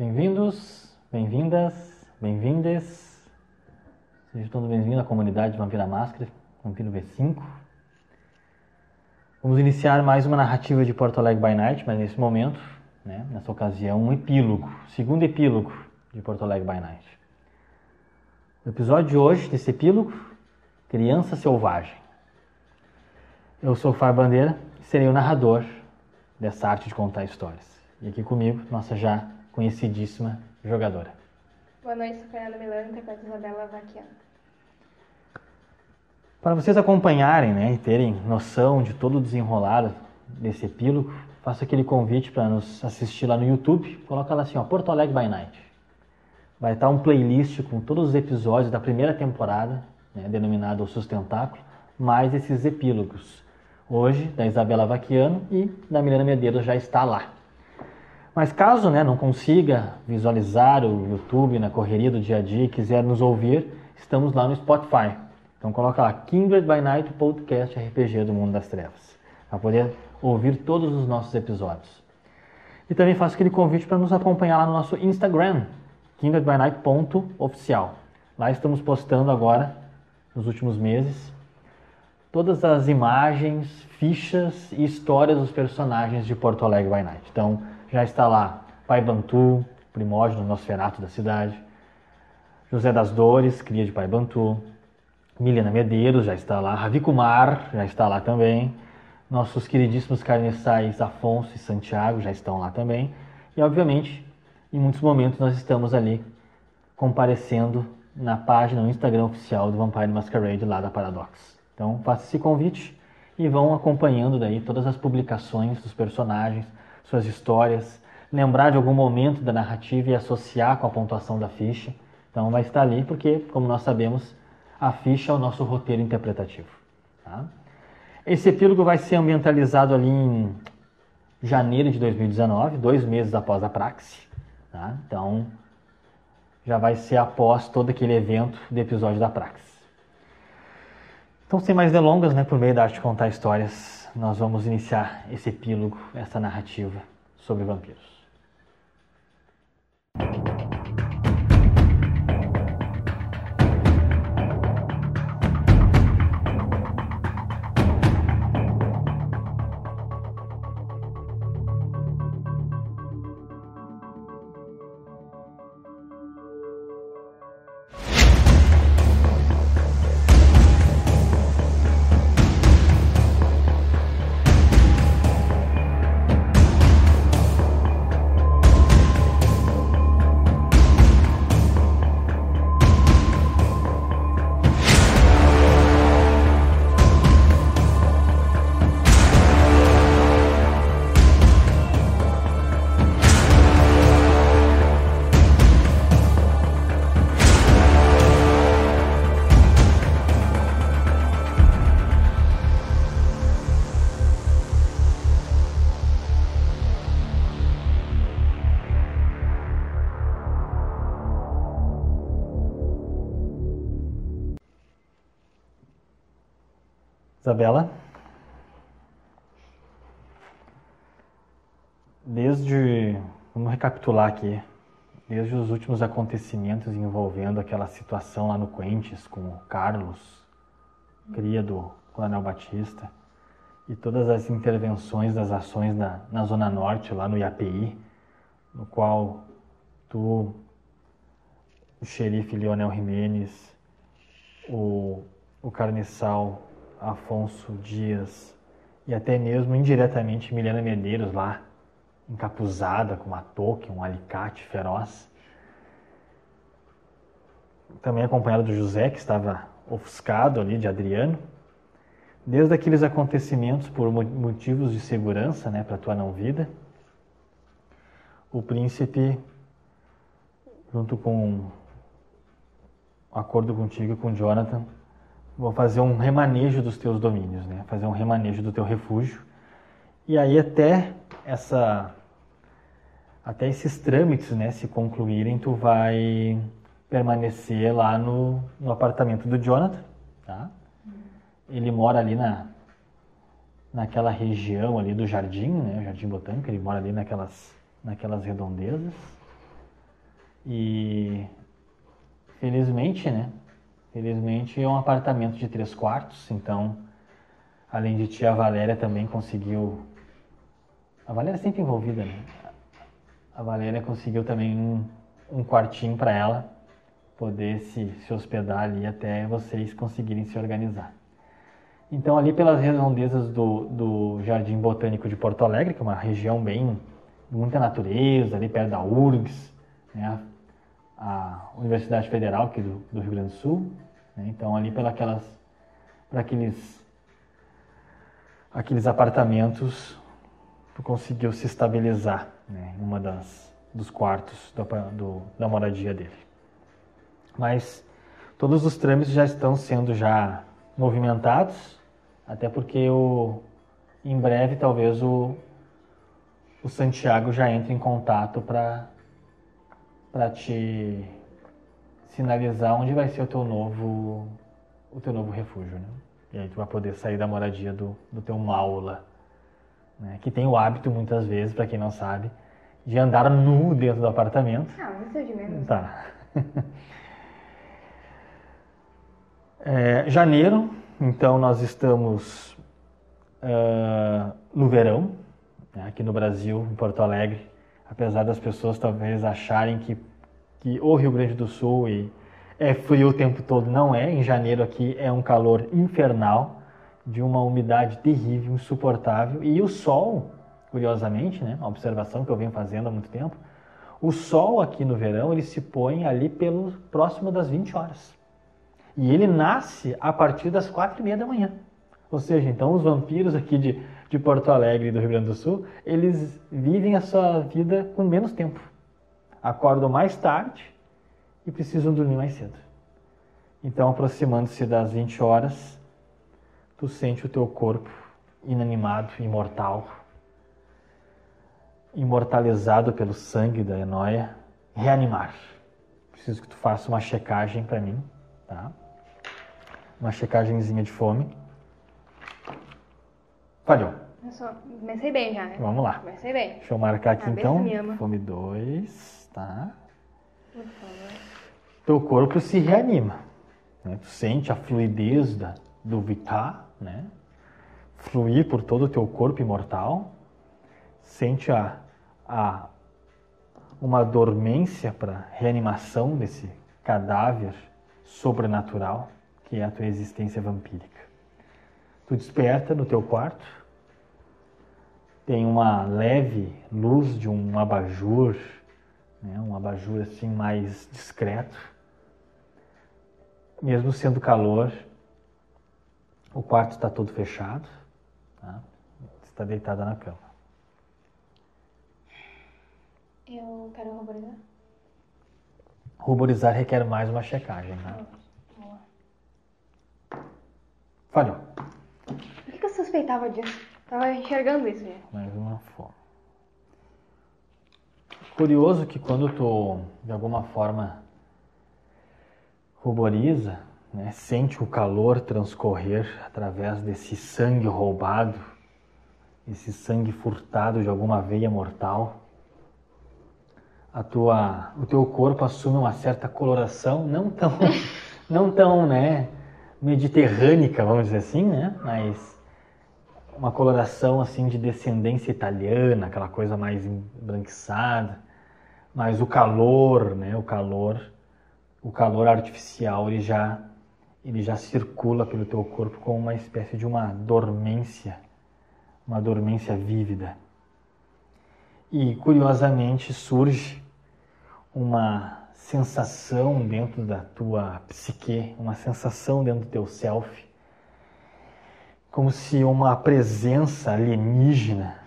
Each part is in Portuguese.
Bem-vindos, bem-vindas, bem-vindes. Sejam todos bem-vindos à comunidade Vampira Máscara, Vampiro V5. Vamos iniciar mais uma narrativa de Porto Alegre by Night, mas nesse momento, né, nessa ocasião, um epílogo, segundo epílogo de Porto Alegre by Night. O episódio de hoje, desse epílogo, Criança Selvagem. Eu sou o Fábio Bandeira e serei o narrador dessa arte de contar histórias. E aqui comigo, nossa já conhecidíssima jogadora. Boa noite, sou Fernanda Milano, interpreto Isabela Vaquiano. Para vocês acompanharem né, e terem noção de todo o desenrolar desse epílogo, faço aquele convite para nos assistir lá no YouTube. Coloca lá assim, ó, Porto Alegre by Night. Vai estar um playlist com todos os episódios da primeira temporada, né, denominado O Sustentáculo, mais esses epílogos. Hoje, da Isabela Vaquiano e da Milena Medeiros já está lá. Mas caso né, não consiga visualizar o YouTube na correria do dia a dia e quiser nos ouvir, estamos lá no Spotify. Então coloca lá Kindred by Night Podcast RPG do Mundo das Trevas, para poder ouvir todos os nossos episódios. E também faço aquele convite para nos acompanhar lá no nosso Instagram, kindredbynight.oficial. Lá estamos postando agora, nos últimos meses, todas as imagens, fichas e histórias dos personagens de Porto Alegre by Night. Então, já está lá Pai Bantu, primógeno Nosferato da cidade, José das Dores, cria de Pai Bantu, Milena Medeiros já está lá, Ravi Kumar já está lá também, nossos queridíssimos carniçais Afonso e Santiago já estão lá também, e obviamente, em muitos momentos nós estamos ali comparecendo na página, no Instagram oficial do Vampire Masquerade lá da Paradox. Então faça esse convite e vão acompanhando daí todas as publicações dos personagens, suas histórias, lembrar de algum momento da narrativa e associar com a pontuação da ficha. Então vai estar ali porque, como nós sabemos, a ficha é o nosso roteiro interpretativo. Tá? Esse epílogo vai ser ambientalizado ali em janeiro de 2019, dois meses após a praxe. Tá? Então já vai ser após todo aquele evento do episódio da praxe. Então, sem mais delongas, né, por meio da arte contar histórias, nós vamos iniciar esse epílogo, essa narrativa sobre vampiros. Isabela? Desde. Vamos recapitular aqui. Desde os últimos acontecimentos envolvendo aquela situação lá no Quentes com o Carlos, cria do Coronel Batista, e todas as intervenções das ações na, na Zona Norte, lá no IAPI, no qual tu, o xerife Leonel Jimenez, o, o carniçal Afonso Dias e até mesmo indiretamente Milena Medeiros lá, encapuzada com uma touca, um alicate feroz. Também acompanhado do José, que estava ofuscado ali de Adriano. Desde aqueles acontecimentos por motivos de segurança, né, para tua não vida, o príncipe, junto com um acordo contigo e com Jonathan, vou fazer um remanejo dos teus domínios, né? Fazer um remanejo do teu refúgio. E aí até essa até esses trâmites, né, se concluírem, tu vai permanecer lá no, no apartamento do Jonathan, tá? Ele mora ali na naquela região ali do jardim, né, Jardim Botânico, ele mora ali naquelas naquelas redondezas. E felizmente, né? Felizmente é um apartamento de três quartos, então além de ti a Valéria também conseguiu. A Valéria é sempre envolvida, né? A Valéria conseguiu também um, um quartinho para ela poder se, se hospedar ali até vocês conseguirem se organizar. Então, ali pelas redondezas do, do Jardim Botânico de Porto Alegre, que é uma região bem muita natureza, ali perto da URGS, né, a Universidade Federal aqui do, do Rio Grande do Sul. Né, então, ali para aqueles, aqueles apartamentos, tu conseguiu se estabilizar né, em uma das dos quartos do, do, da moradia dele. Mas todos os trâmites já estão sendo já movimentados até porque o, em breve talvez o, o Santiago já entre em contato para te sinalizar onde vai ser o teu novo, o teu novo refúgio. Né? E aí tu vai poder sair da moradia do, do teu maula, né? que tem o hábito muitas vezes, para quem não sabe, de andar nu dentro do apartamento. Ah, isso é de menos. Tá. é, janeiro então, nós estamos uh, no verão, né, aqui no Brasil, em Porto Alegre, apesar das pessoas talvez acharem que, que o Rio Grande do Sul e é frio o tempo todo, não é. Em janeiro aqui é um calor infernal, de uma umidade terrível, insuportável, e o sol, curiosamente, né, uma observação que eu venho fazendo há muito tempo, o sol aqui no verão ele se põe ali pelo próximo das 20 horas. E ele nasce a partir das quatro e meia da manhã. Ou seja, então os vampiros aqui de, de Porto Alegre e do Rio Grande do Sul, eles vivem a sua vida com menos tempo. Acordam mais tarde e precisam dormir mais cedo. Então, aproximando-se das 20 horas, tu sente o teu corpo inanimado, imortal, imortalizado pelo sangue da Enóia, reanimar. Preciso que tu faça uma checagem para mim, tá? uma checagemzinha de fome. Falhou. Eu só comecei bem já, né? Vamos lá. Comecei bem. Deixa eu marcar aqui Ah, então. ama. Fome 2, tá? Por favor. Teu corpo se reanima. Né? Tu sente a fluidez da, do vitar, né? Fluir por todo o teu corpo imortal. Sente a, a uma dormência para reanimação desse cadáver sobrenatural que é a tua existência vampírica. Tu desperta no teu quarto, tem uma leve luz de um abajur, né, um abajur assim mais discreto. Mesmo sendo calor, o quarto está todo fechado, tá? está deitada na cama. Eu quero ruborizar. Ruborizar requer mais uma checagem? Boa. Falhou. Por que, que eu suspeitava disso? Tava enxergando isso já. Mais uma fome. Curioso que quando tu, de alguma forma, ruboriza, né, sente o calor transcorrer através desse sangue roubado, esse sangue furtado de alguma veia mortal, a tua, o teu corpo assume uma certa coloração, não tão, não tão, né, mediterrânica, vamos dizer assim, né, mas uma coloração assim de descendência italiana, aquela coisa mais embranquiçada, mas o calor, né, o calor, o calor artificial, ele já ele já circula pelo teu corpo como uma espécie de uma dormência, uma dormência vívida. E curiosamente surge uma sensação dentro da tua psique, uma sensação dentro do teu self, como se uma presença alienígena,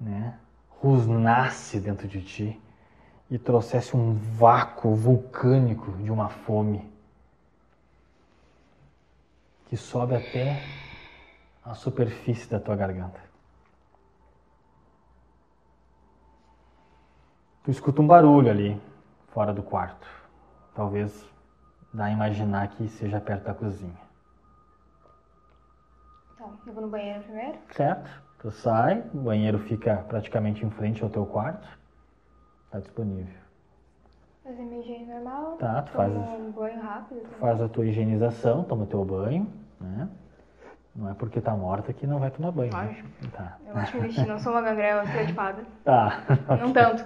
né, rosnasse dentro de ti e trouxesse um vácuo vulcânico de uma fome que sobe até a superfície da tua garganta. Tu escuta um barulho ali fora do quarto. Talvez dá a imaginar que seja perto da cozinha. Tá, eu vou no banheiro primeiro. Certo? Tu sai, o banheiro fica praticamente em frente ao teu quarto. Está disponível. Fazer minha higiene normal. Tá, tu faz- um banho rápido. também. Faz a tua higienização, toma teu banho, né? Não é porque tá morta que não vai tomar banho. né? Lógico. Tá. Eu acho que não sou uma gangrela estereotipada. Tá. Não tanto.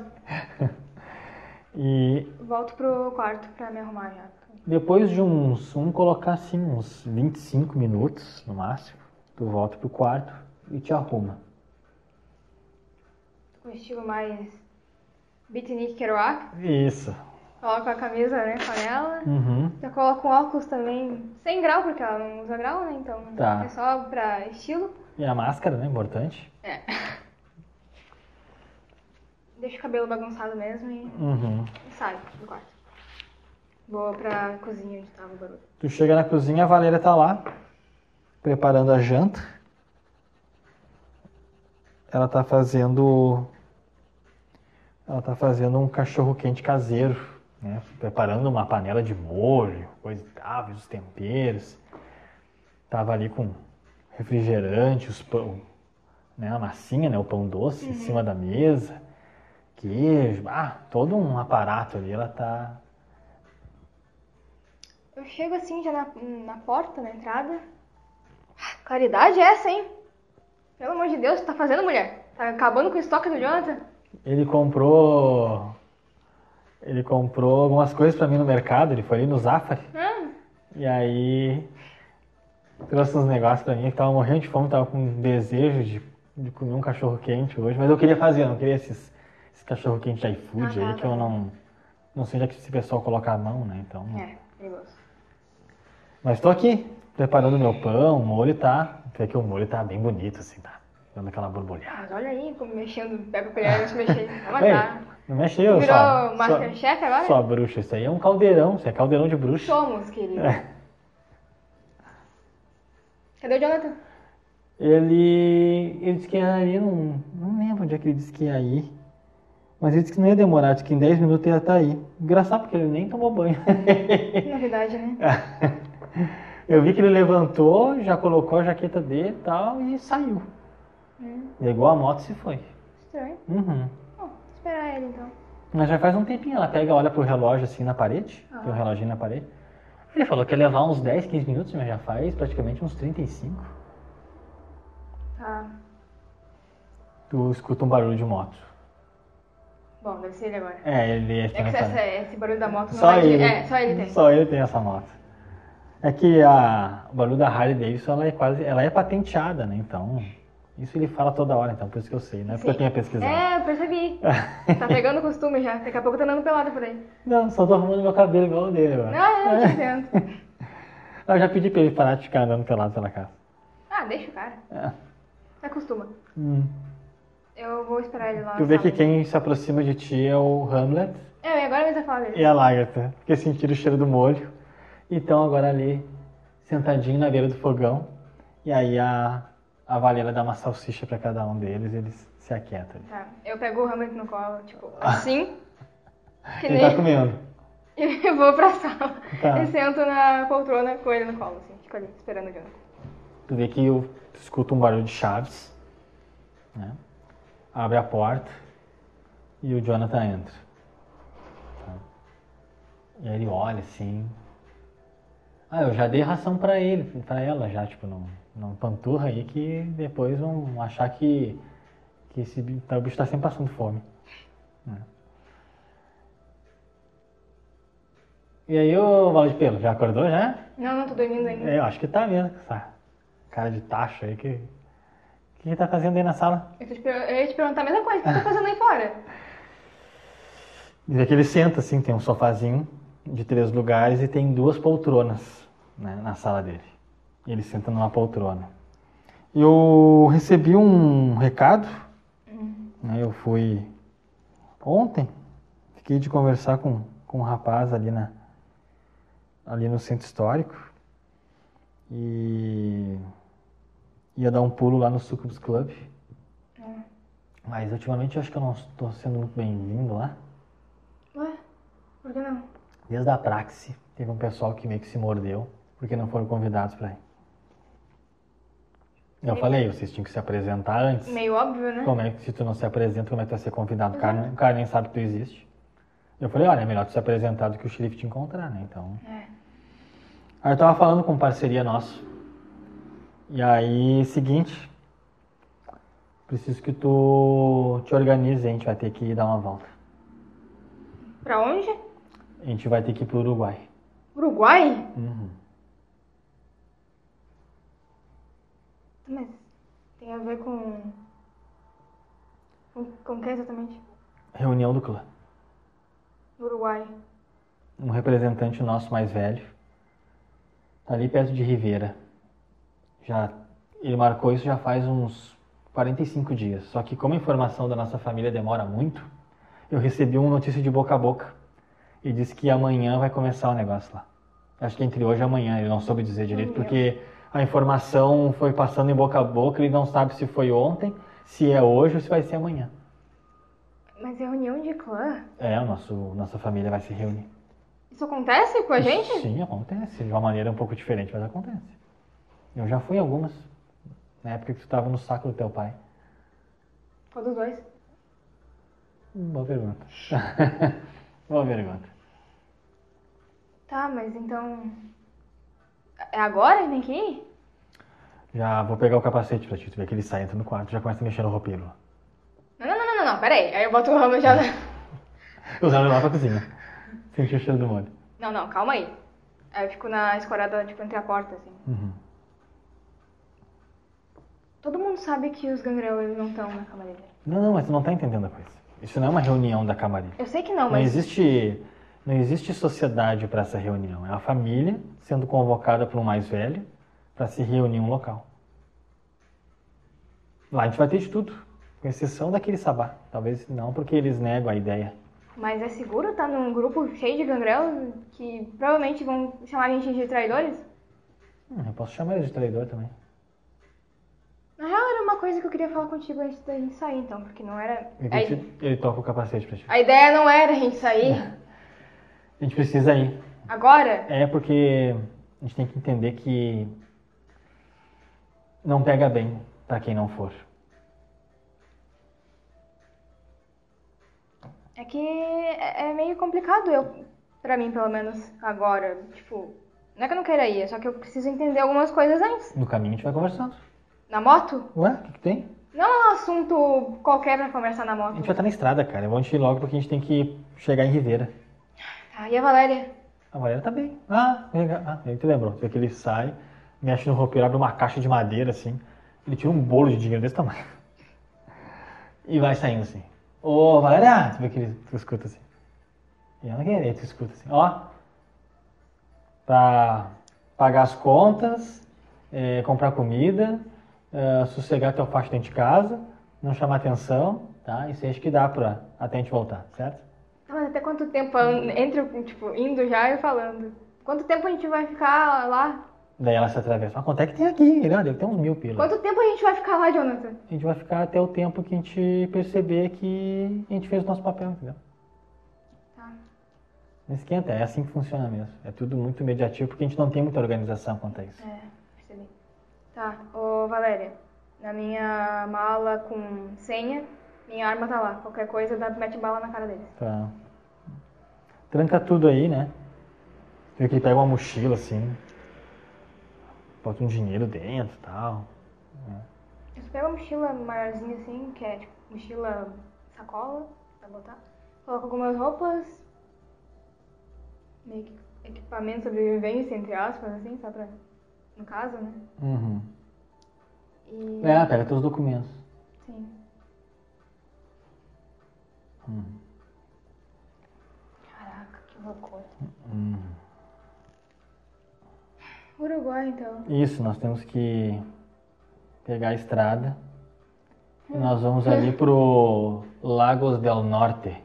E Volto pro quarto pra me arrumar já. depois de uns, vamos colocar assim, uns 25 minutos no máximo, tu volta pro quarto e te arruma. Com estilo mais beatnik Kerouac. Isso. Coloco a camisa, né, panela. Uhum. Já coloco um óculos também, sem grau, porque ela não usa grau, né? Então Tá. é só pra estilo. E a máscara, né? Importante. É. Deixo o cabelo bagunçado mesmo e, Uhum. e saio do quarto. Vou pra cozinha onde tava o barulho. Tu chega na cozinha, a Valéria tá lá, preparando a janta. Ela tá fazendo. Ela tá fazendo um cachorro quente caseiro, né? Preparando uma panela de molho, coisa e tal, os temperos. Tava ali com refrigerante, os pão, né? A massinha, né? O pão doce em cima da mesa, queijo, ah, todo um aparato ali. Ela tá Eu chego assim, já na, na porta, na entrada. Caridade é essa, hein? Pelo amor de Deus, o que tá fazendo, mulher? Tá acabando com o estoque do Jonathan? Ele comprou. Ele comprou algumas coisas pra mim no mercado, ele foi ali no Zafari. Ah, E aí trouxe uns negócios pra mim que tava morrendo de fome, tava com desejo de, de comer um cachorro quente hoje, mas eu queria fazer, eu não queria esses, esses cachorro quente de iFood Ah, aí tá, que eu não. Não sei onde é que esse pessoal coloca a mão, né? Então. é, perigoso. Mas tô aqui, preparando meu pão, o molho tá. Vê que o molho tá bem bonito, assim, tá? Dando aquela borbulhada. Mas olha aí, como mexendo, pega o colher e se mexer. Ei, não mexe eu, Virou só. Masterchef agora? Só bruxa, isso aí é um caldeirão, isso é caldeirão de bruxa. Somos, querido. É. Cadê o Jonathan? Ele, ele disse que ia ali, não, não lembro onde é que ele disse que ia ir. Mas ele disse que não ia demorar, disse que em 10 minutos ia estar aí. Engraçado, porque ele nem tomou banho. Que novidade, né? Eu vi que ele levantou, já colocou a jaqueta dele e tal e saiu. Hum, Ligou a moto e se foi. estranho. Uhum. Bom, esperar ele então. Mas já faz um tempinho, ela pega, olha pro relógio assim na parede, Ah. tem um reloginho na parede. Ele falou que ia levar uns 10, 15 minutos, mas já faz praticamente uns 35. Tá. Tu escuta um barulho de moto. Bom, deve ser ele agora. É, ele é É que essa- esse barulho da moto não Só é de... ele. É, só ele tem. Só ele tem essa moto. É que a, o barulho da Harley Davidson ela é quase, ela é patenteada, né? Então, isso ele fala toda hora, então por isso que eu sei, não é porque eu tenha pesquisado. É, eu percebi. Tá pegando costume já. Daqui a pouco tá andando pelado por aí. Não, só tô arrumando meu cabelo igual o dele agora. Não, eu te entendo. Eu já pedi pra ele parar de ficar andando pelado pela casa. Ah, deixa o cara. É. Acostuma. Hum. Eu vou esperar ele lá. Tu vê que quem se aproxima de ti é o Hamlet É, e agora mesmo vai falar dele. e a Lagarta, porque sentiram o cheiro do molho. E estão agora ali, sentadinho na beira do fogão. E aí a, a Valela dá uma salsicha pra cada um deles e eles se aquietam ali. Tá. Eu pego o Hamlet no colo, tipo, assim. Que Ele nem... tá comendo. E eu vou pra sala. Tá. E sento na poltrona com ele no colo, assim. Fico ali, esperando o Jonathan. Tu vê que eu escuto um barulho de chaves, né? Abre a porta e o Jonathan entra. Tá? E aí ele olha assim. Ah, eu já dei ração pra ele, pra ela já, tipo, não, não panturra aí que depois vão achar que, que esse tá- o bicho tá sempre passando fome. né? E aí, ô Valde Pelo, já acordou já? Não, não tô dormindo ainda. É, eu acho que tá mesmo, essa cara de tacho aí. que O que, que tá fazendo aí na sala? Eu, per- eu ia te perguntar a mesma coisa. O que tá fazendo aí fora? Diz que ele senta assim, tem um sofazinho de três lugares e tem duas poltronas né, na sala dele. Ele senta numa poltrona. Eu recebi um recado, né, eu fui ontem, fiquei de conversar com, com um rapaz ali, na, ali no centro histórico e ia dar um pulo lá no Sucubus Club. Mas ultimamente eu acho que eu não estou sendo muito bem-vindo lá. Ué? Por que não? Desde a Praxe, teve um pessoal que meio que se mordeu, porque não foram convidados para ir. Eu falei, vocês tinham que se apresentar antes. Meio óbvio, né? Como é que, se tu não se apresenta, como é que tu vai ser convidado? O cara, o cara nem sabe que tu existe. Eu falei, olha, é melhor tu se apresentar do que o xerife te encontrar, né? Então. É. Aí eu tava falando com um parceria nosso. E aí, seguinte. Preciso que tu te organize, a gente vai ter que dar uma volta. Pra onde? A gente vai ter que ir pro Uruguai. Uruguai? Uhum. Mas tem a ver com. Com, com o que exatamente? Reunião do clã. Uruguai. Um representante nosso mais velho. Tá ali perto de Ribeira. Já, ele marcou isso já faz uns 45 dias. Só que como a informação da nossa família demora muito, eu recebi uma notícia de boca a boca. E disse que amanhã vai começar o negócio lá. Acho que entre hoje e amanhã, ele não soube dizer direito, porque a informação foi passando em boca a boca, ele não sabe se foi ontem, se é hoje ou se vai ser amanhã. Mas é reunião de clã? É, o nosso, nossa família vai se reunir. Isso acontece com a gente? Sim, acontece. De uma maneira um pouco diferente, mas acontece. Eu já fui algumas. Na época que tu estava no saco do teu pai. Qual dos dois? Boa pergunta. Boa pergunta. Tá, mas então. É agora que tem que ir? Já vou pegar o capacete pra ti. Tu vê que ele sai, entra no quarto, já começa a mexer no roupeiro. Não, não, não, não, não, peraí. Aí eu boto o ramo já. Usando lá pra cozinha. Sentir o cheiro do molho. Não, não, calma aí. Aí eu fico na escorada, tipo, entre a porta, assim. Uhum. Todo mundo sabe que os gangrel eles não estão na camarilha. Não, não, mas tu não tá entendendo a coisa. Isso não é uma reunião da camarilha. Eu sei que não, Não mas. existe, não existe sociedade para essa reunião. É a família sendo convocada por um mais velho para se reunir em um local. Lá a gente vai ter de tudo, com exceção daquele sabá. Talvez não, porque eles negam a ideia. Mas é seguro estar num grupo cheio de gangrel que provavelmente vão chamar a gente de traidores? Hum, eu posso chamar eles de traidor também. Na real, era uma coisa que eu queria falar contigo antes da gente sair, então, porque não era. Ele, A, ele toca o capacete pra ti. a ideia não era a gente sair A gente precisa ir. agora. É porque a gente tem que entender que não pega bem para quem não for. É que é é meio complicado eu, pra mim, pelo menos, agora. Tipo, não é que eu não queira ir, é só que eu preciso entender algumas coisas antes. No caminho a gente vai conversando. Na moto? Ué, o que, que tem? Não é um assunto qualquer pra conversar na A moto. gente vai estar na estrada, cara. Vamos ir logo porque a gente tem que chegar em Ribeira. Tá, e a Valéria? A Valéria tá bem. Ah, legal. Ah, ele te lembrou. Vê que ele sai, mexe no roupeiro, abre uma caixa de madeira assim. Ele tira um bolo de dinheiro desse tamanho. E vai saindo assim. Ô, Valéria! Tu vê que ele tu escuta assim. E ela quer, aí tu escuta assim. Ó, pra pagar as contas, eh, comprar comida, eh, sossegar teu facho dentro de casa, não chamar atenção, tá? Isso aí acho que dá pra até a gente voltar, certo? Mas até quanto tempo? Entre, o- tipo, indo já e falando. Quanto tempo a gente vai ficar lá? Daí ela se atravessa. Ah, quanto é que tem aqui? Ah, deve ter uns mil pilas. Quanto tempo a gente vai ficar lá, Jonathan? A gente vai ficar até o tempo que a gente perceber que a gente fez o nosso papel, entendeu? Tá. Não esquenta, é assim que funciona mesmo. É tudo muito mediativo porque a gente não tem muita organização quanto a isso. É, percebi. Tá, ô Valéria, na minha mala com senha, minha arma tá lá. Qualquer coisa, dá, mete bala na cara deles. Tá. Tranca tudo aí, né? Vê que ele pega uma mochila assim. Bota um dinheiro dentro e tal. Eu só pego uma mochila maiorzinha assim, que é tipo mochila sacola, pra botar. Coloco algumas roupas, meio que equipamento sobrevivência, entre aspas, assim, só pra. No caso, né? Uhum. E. É, pega teus documentos. Sim. Uhum. Loucura. Uhum. Uruguai, então. Isso, nós temos que pegar a estrada e nós vamos ali pro Lagos del Norte,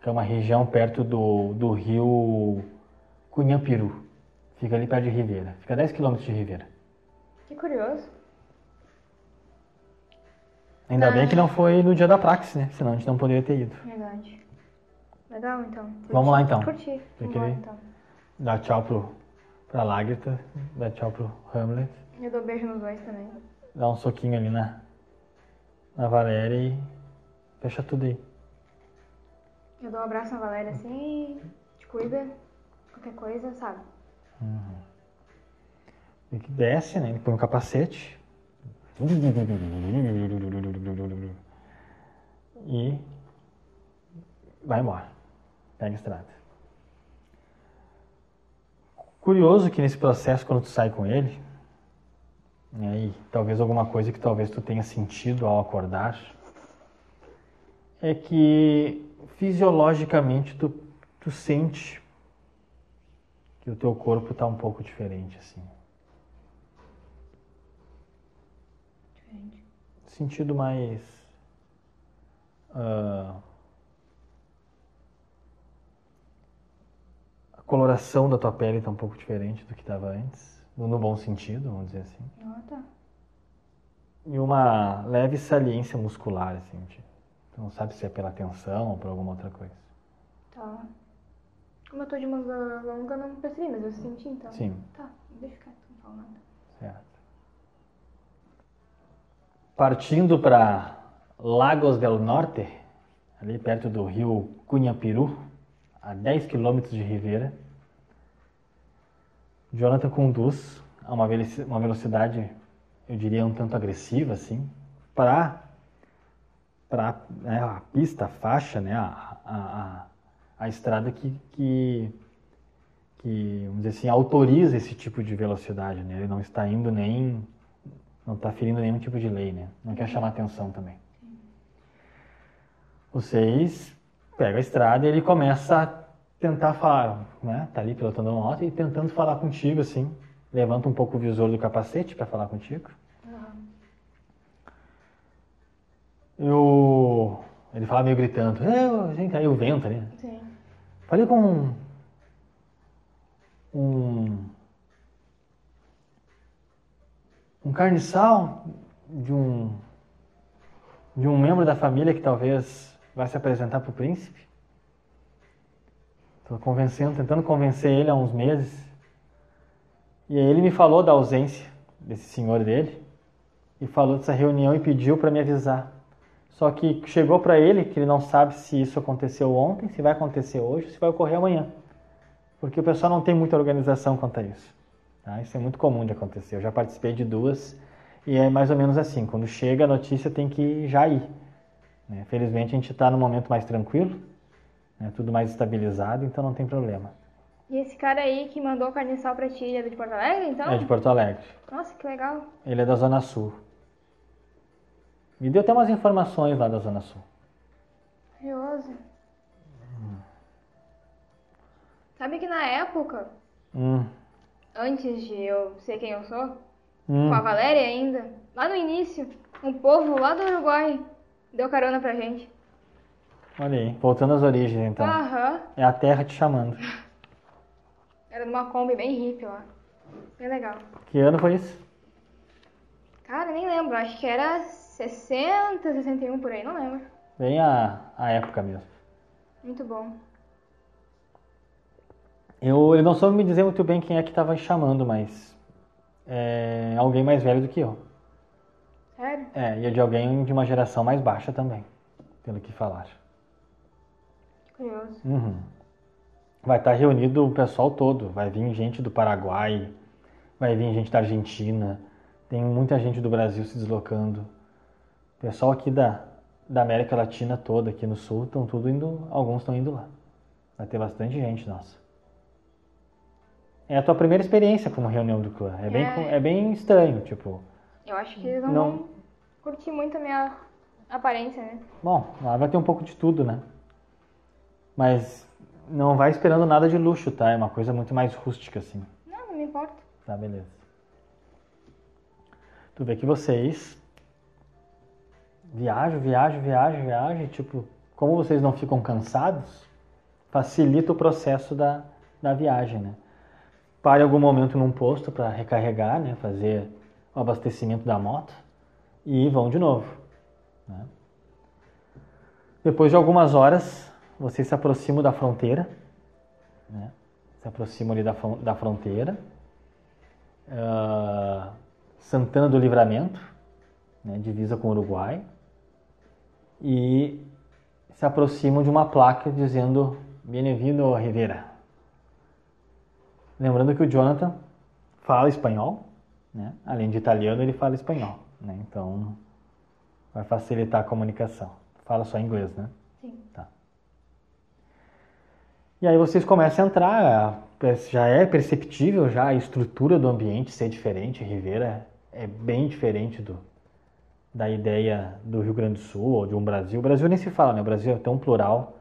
que é uma região perto do, do rio Cunhampiru. Fica ali perto de Ribeira. Fica 10 quilômetros de Ribeira. Que curioso. Ainda Ah. bem que não foi no dia da Praxis, né? Senão a gente não poderia ter ido. Verdade. Legal, então. Curti. Vamos lá, então. Curti. Vamos lá, então. Dá tchau pro, pra Lagrita, dá tchau pro Hamlet, Eu dou beijo nos dois também. dá um soquinho ali na, na Valéria e fecha tudo aí. Eu dou um abraço na Valéria assim, te cuida, qualquer coisa, sabe? Ele que desce, né? Ele põe o capacete. E vai embora. Pega a estrada. Curioso que nesse processo, quando tu sai com ele, né, e talvez alguma coisa que talvez tu tenha sentido ao acordar, é que fisiologicamente tu, tu sente que o teu corpo está um pouco diferente, assim. Diferente. Sentido mais. ah, coloração da tua pele está um pouco diferente do que estava antes, no bom sentido, vamos dizer assim. Ah, tá. E uma leve saliência muscular, assim. tipo, Tu não sabe se é pela tensão ou por alguma outra coisa. Tá. Como eu tô de manga longa, não percebi, mas eu senti então. Sim. Tá, deixa quieto, não falo nada. Certo. Partindo para Lagos del Norte, ali perto do rio Cunhapiru, a 10 quilômetros de Ribeira, Jonathan conduz a uma velo- uma velocidade, eu diria, um tanto agressiva, assim, para para né, a pista, a faixa, né, a, a, a estrada que, que, que, vamos dizer assim, autoriza esse tipo de velocidade, né? Ele não está indo nem, não está ferindo nenhum tipo de lei, né? Não quer chamar atenção também. Vocês pegam a estrada e ele começa a tentar falar, né? Tá ali pilotando uma moto e tentando falar contigo, assim. Levanta um pouco o visor do capacete para falar contigo. Aham. Eu... Ele fala meio gritando. "É, gente, aí o vento ali. Sim. Falei com um um carniçal de um de um membro da família que talvez vai se apresentar para o príncipe. Estou convencendo, tentando convencer ele há uns meses. E aí ele me falou da ausência desse senhor dele e falou dessa reunião e pediu para me avisar. Só que chegou para ele que ele não sabe se isso aconteceu ontem, se vai acontecer hoje, se vai ocorrer amanhã. Porque o pessoal não tem muita organização quanto a isso. tá? Isso é muito comum de acontecer. Eu já participei de duas e é mais ou menos assim. Quando chega a notícia tem que já ir. Né? Felizmente a gente está num momento mais tranquilo, né? tudo mais estabilizado, então não tem problema. E esse cara aí que mandou o carniçal pra ti, ele é de Porto Alegre, então? É de Porto Alegre. Nossa, que legal. Ele é da Zona Sul. Me deu até umas informações lá da Zona Sul. Curioso. Sabe que na época, Hum, antes de eu ser quem eu sou, hum. com a Valéria ainda, lá no início, um povo lá do Uruguai deu carona pra gente. Olha aí, voltando às origens então. Aham. É a terra te chamando. Era numa Kombi bem hippie lá. Bem legal. Que ano foi isso? Cara, nem lembro. Acho que era 60, 61 por aí. Não lembro. Bem a, a época mesmo. Muito bom. Eu, ele não soube me dizer muito bem quem é que estava chamando, mas é alguém mais velho do que eu. Sério? É, e é de alguém de uma geração mais baixa também, pelo que falaram. Que curioso. Uhum. Vai estar reunido o pessoal todo. Vai vir gente do Paraguai, vai vir gente da Argentina, tem muita gente do Brasil se deslocando. O pessoal aqui da, da América Latina toda, aqui no sul, estão tudo indo, alguns estão indo lá. Vai ter bastante gente, nossa. É a tua primeira experiência como reunião do clã. É bem, É. co- é bem estranho, tipo. Eu acho que eles não, Não. vão curtir muito a minha aparência, né? Bom, lá vai ter um pouco de tudo, né? Mas não vai esperando nada de luxo, tá? É uma coisa muito mais rústica, assim. Não, não me importa. Tá, beleza. Tu vê que vocês viajam, viajam, viajam, viajam, tipo, como vocês não ficam cansados, facilita o processo da, da viagem, né? Pare algum momento num posto para recarregar, né? Fazer o abastecimento da moto e vão de novo. né? Depois de algumas horas, vocês se aproximam da fronteira, né? Se aproximam ali da, da fronteira. Ah, Santana do Livramento, né, divisa com o Uruguai, e se aproximam de uma placa dizendo Bem-vindo, Rivera. Lembrando que o Jonathan fala espanhol, né? além de italiano, ele fala espanhol. Né? Então, vai facilitar a comunicação. Fala só inglês, né? Sim. Tá. E aí vocês começam a entrar, já é perceptível já a estrutura do ambiente ser diferente. Rivera é bem diferente do, da ideia do Rio Grande do Sul ou de um Brasil. O Brasil nem se fala, né? O Brasil é tão plural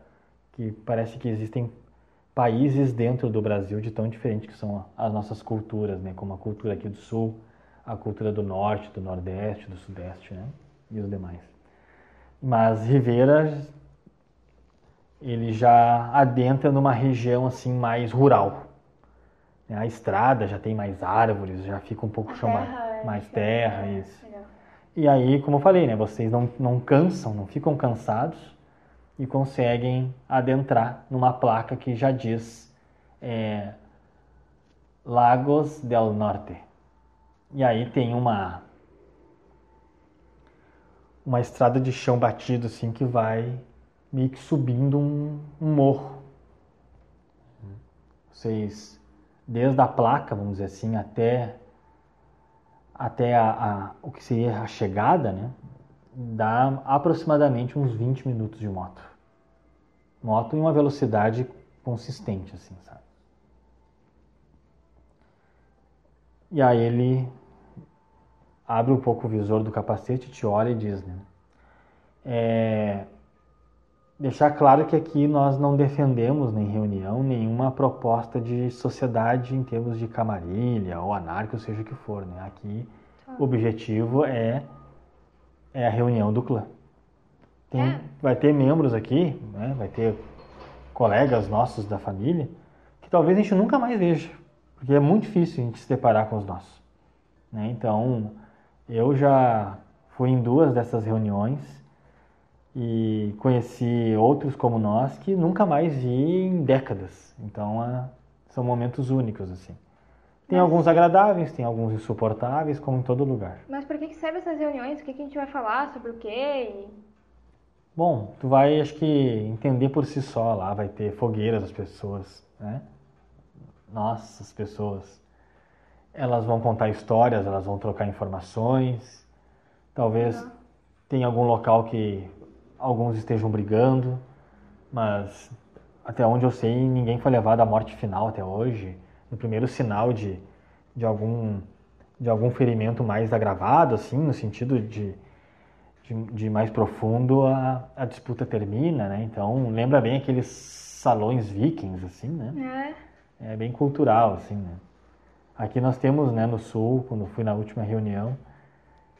que parece que existem países dentro do Brasil de tão diferentes que são as nossas culturas, né? Como a cultura aqui do Sul, a cultura do Norte, do Nordeste, do Sudeste, né? E os demais. Mas Rivera ele já adentra numa região assim mais rural. A estrada já tem mais árvores, já fica um pouco chão mais, é mais terra, é, isso. E aí, como eu falei, né, vocês não, não cansam, não ficam cansados e conseguem adentrar numa placa que já diz é, Lagos del Norte. E aí tem uma uma estrada de chão batido assim que vai meio que subindo um, um morro. Vocês, desde a placa, vamos dizer assim, até até a, a, o que seria a chegada, né, dá aproximadamente uns 20 minutos de moto. Moto em uma velocidade consistente, assim, sabe? E aí ele abre um pouco o visor do capacete, te olha e diz, né? É, deixar claro que aqui nós não defendemos em reunião nenhuma proposta de sociedade em termos de camarilha ou anarquia, ou seja o que for, né? Aqui o objetivo é, é a reunião do clã. Tem, É. Vai ter membros aqui, né? vai ter colegas nossos da família, que talvez a gente nunca mais veja, porque é muito difícil a gente se deparar com os nossos. né? Então, eu já fui em duas dessas reuniões e conheci outros como nós que nunca mais vi em décadas. Então, ah, são momentos únicos, assim. Tem Mas- alguns agradáveis, tem alguns insuportáveis, como em todo lugar. Mas por que, que serve essas reuniões? O que, que a gente vai falar? Sobre o quê? E- Bom, tu vai, acho que, entender por si só lá, vai ter fogueiras das pessoas, né? Nossas pessoas. Elas vão contar histórias, elas vão trocar informações. Talvez Uhum. tenha algum local que alguns estejam brigando, mas até onde eu sei, ninguém foi levado à morte final até hoje. No primeiro sinal de, de algum de algum ferimento mais agravado, assim, no sentido de de, de mais profundo, a, a disputa termina, né? Então, lembra bem aqueles salões vikings, assim, né? É. É bem cultural, assim, né? Aqui nós temos, né, no Sul, quando fui na última reunião,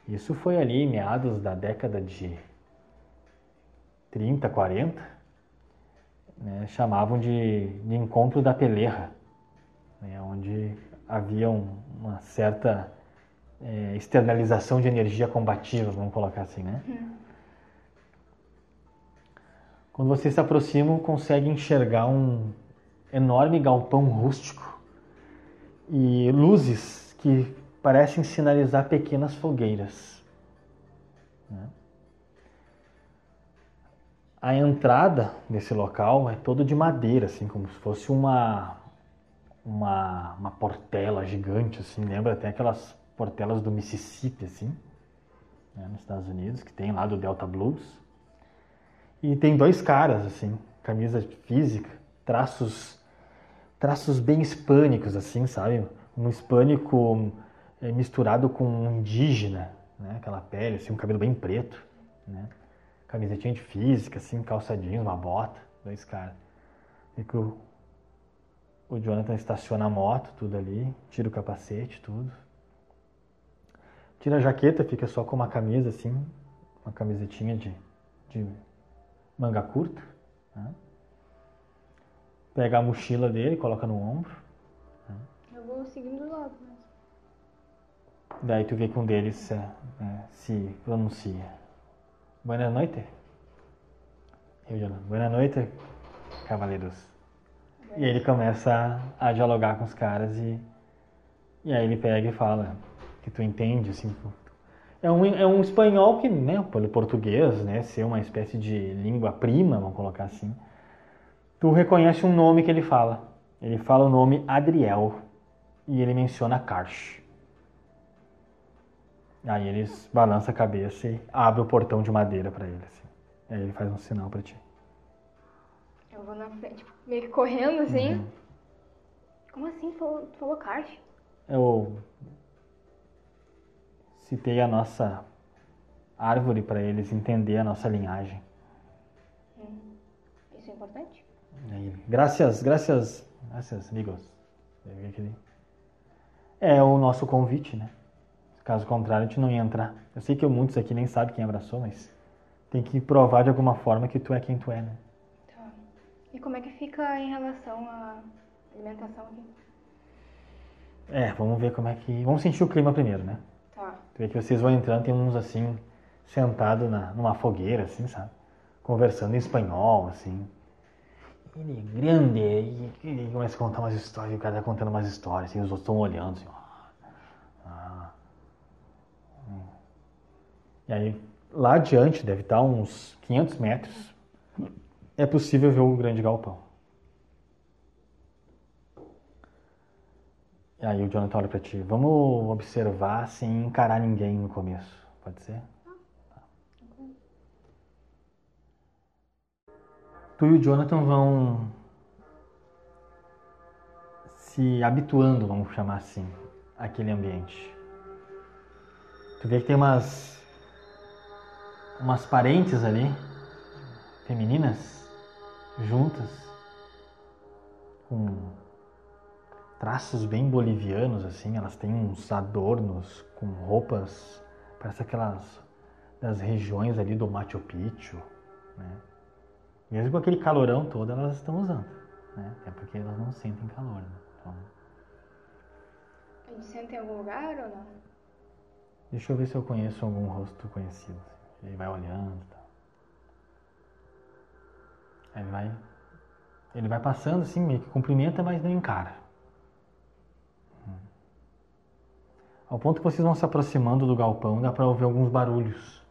isso foi ali em meados da década de 30, 40, né? Chamavam de, de encontro da pelerra, né? Onde havia um- uma certa é, externalização de energia combativa, vamos colocar assim, né? Quando vocês se aproximam, conseguem enxergar um enorme galpão rústico e luzes que parecem sinalizar pequenas fogueiras. né? A entrada desse local é todo de madeira, assim, como se fosse uma uma, uma portela gigante, assim, lembra até aquelas portelas do Mississippi, assim, né, nos Estados Unidos, que tem lá do Delta Blues. E tem dois caras, assim, camisa física, traços, traços bem hispânicos, assim, sabe? Um hispânico eh, misturado com um indígena, né? Aquela pele, assim, um cabelo bem preto, né? Camisetinha de física, assim, calça jeans, uma bota, dois caras. E que o, o Jonathan estaciona a moto, tudo ali, tira o capacete, tudo. Tira a jaqueta, fica só com uma camisa assim, uma camisetinha de, de manga curta. né? Pega a mochila dele, coloca no ombro. Eu vou seguindo do lado. Mas... Daí tu vê que um deles é, é, se pronuncia. Buenas noite. Eu, Jonathan. Buenas noite, cavaleiros. E ele começa a, dialogar com os caras e, e aí ele pega e fala que tu entende, assim, É um, é um espanhol que, né, pelo português, né, ser uma espécie de língua prima, vamos colocar assim, tu reconhece um nome que ele fala. Ele fala o nome Adriel e ele menciona Karsh. Aí eles balança a cabeça e abre o portão de madeira para ele. Assim. Aí ele faz um sinal para ti. Eu vou na frente, tipo, meio que correndo assim. Como assim? Tu falou, tu falou Karsh? Eu citei a nossa árvore para eles entender a nossa linhagem. Isso é importante? Aí, graças, graças, graças, amigos. É o nosso convite, né? Caso contrário, a gente não ia entrar. Eu sei que muitos aqui nem sabem quem abraçou, mas tem que provar de alguma forma que tu é quem tu é, né? E como é que fica em relação à alimentação aqui? É, vamos ver como é que. Vamos sentir o clima primeiro, né? Tá. Tu vê que vocês vão entrando, tem uns assim, sentado na, numa fogueira, assim, sabe? Conversando em espanhol, assim. Ele é grande, e, e começa a contar umas histórias, e o cara tá contando umas histórias, assim, os outros estão olhando, assim, ó. Ah. E aí, lá adiante, deve estar uns 500 metros, é possível ver o grande galpão. E aí o Jonathan olha pra ti. Vamos observar sem encarar ninguém no começo. Pode ser? Tu e o Jonathan vão se habituando, vamos chamar assim, àquele ambiente. Tu vê que tem umas umas parentes ali, femininas, juntas, com traços bem bolivianos, assim. Elas têm uns adornos com roupas, parece aquelas das regiões ali do Machu Picchu, né? Mesmo com aquele calorão todo, elas estão usando, né? Até porque elas não sentem calor, né? Então, gente senta em algum lugar ou não? deixa eu ver se eu conheço algum rosto conhecido. assim. Ele vai olhando e tal. Aí ele vai. Ele vai passando assim, meio que cumprimenta, mas não encara. Ao ponto que vocês vão se aproximando do galpão, dá pra ouvir alguns barulhos.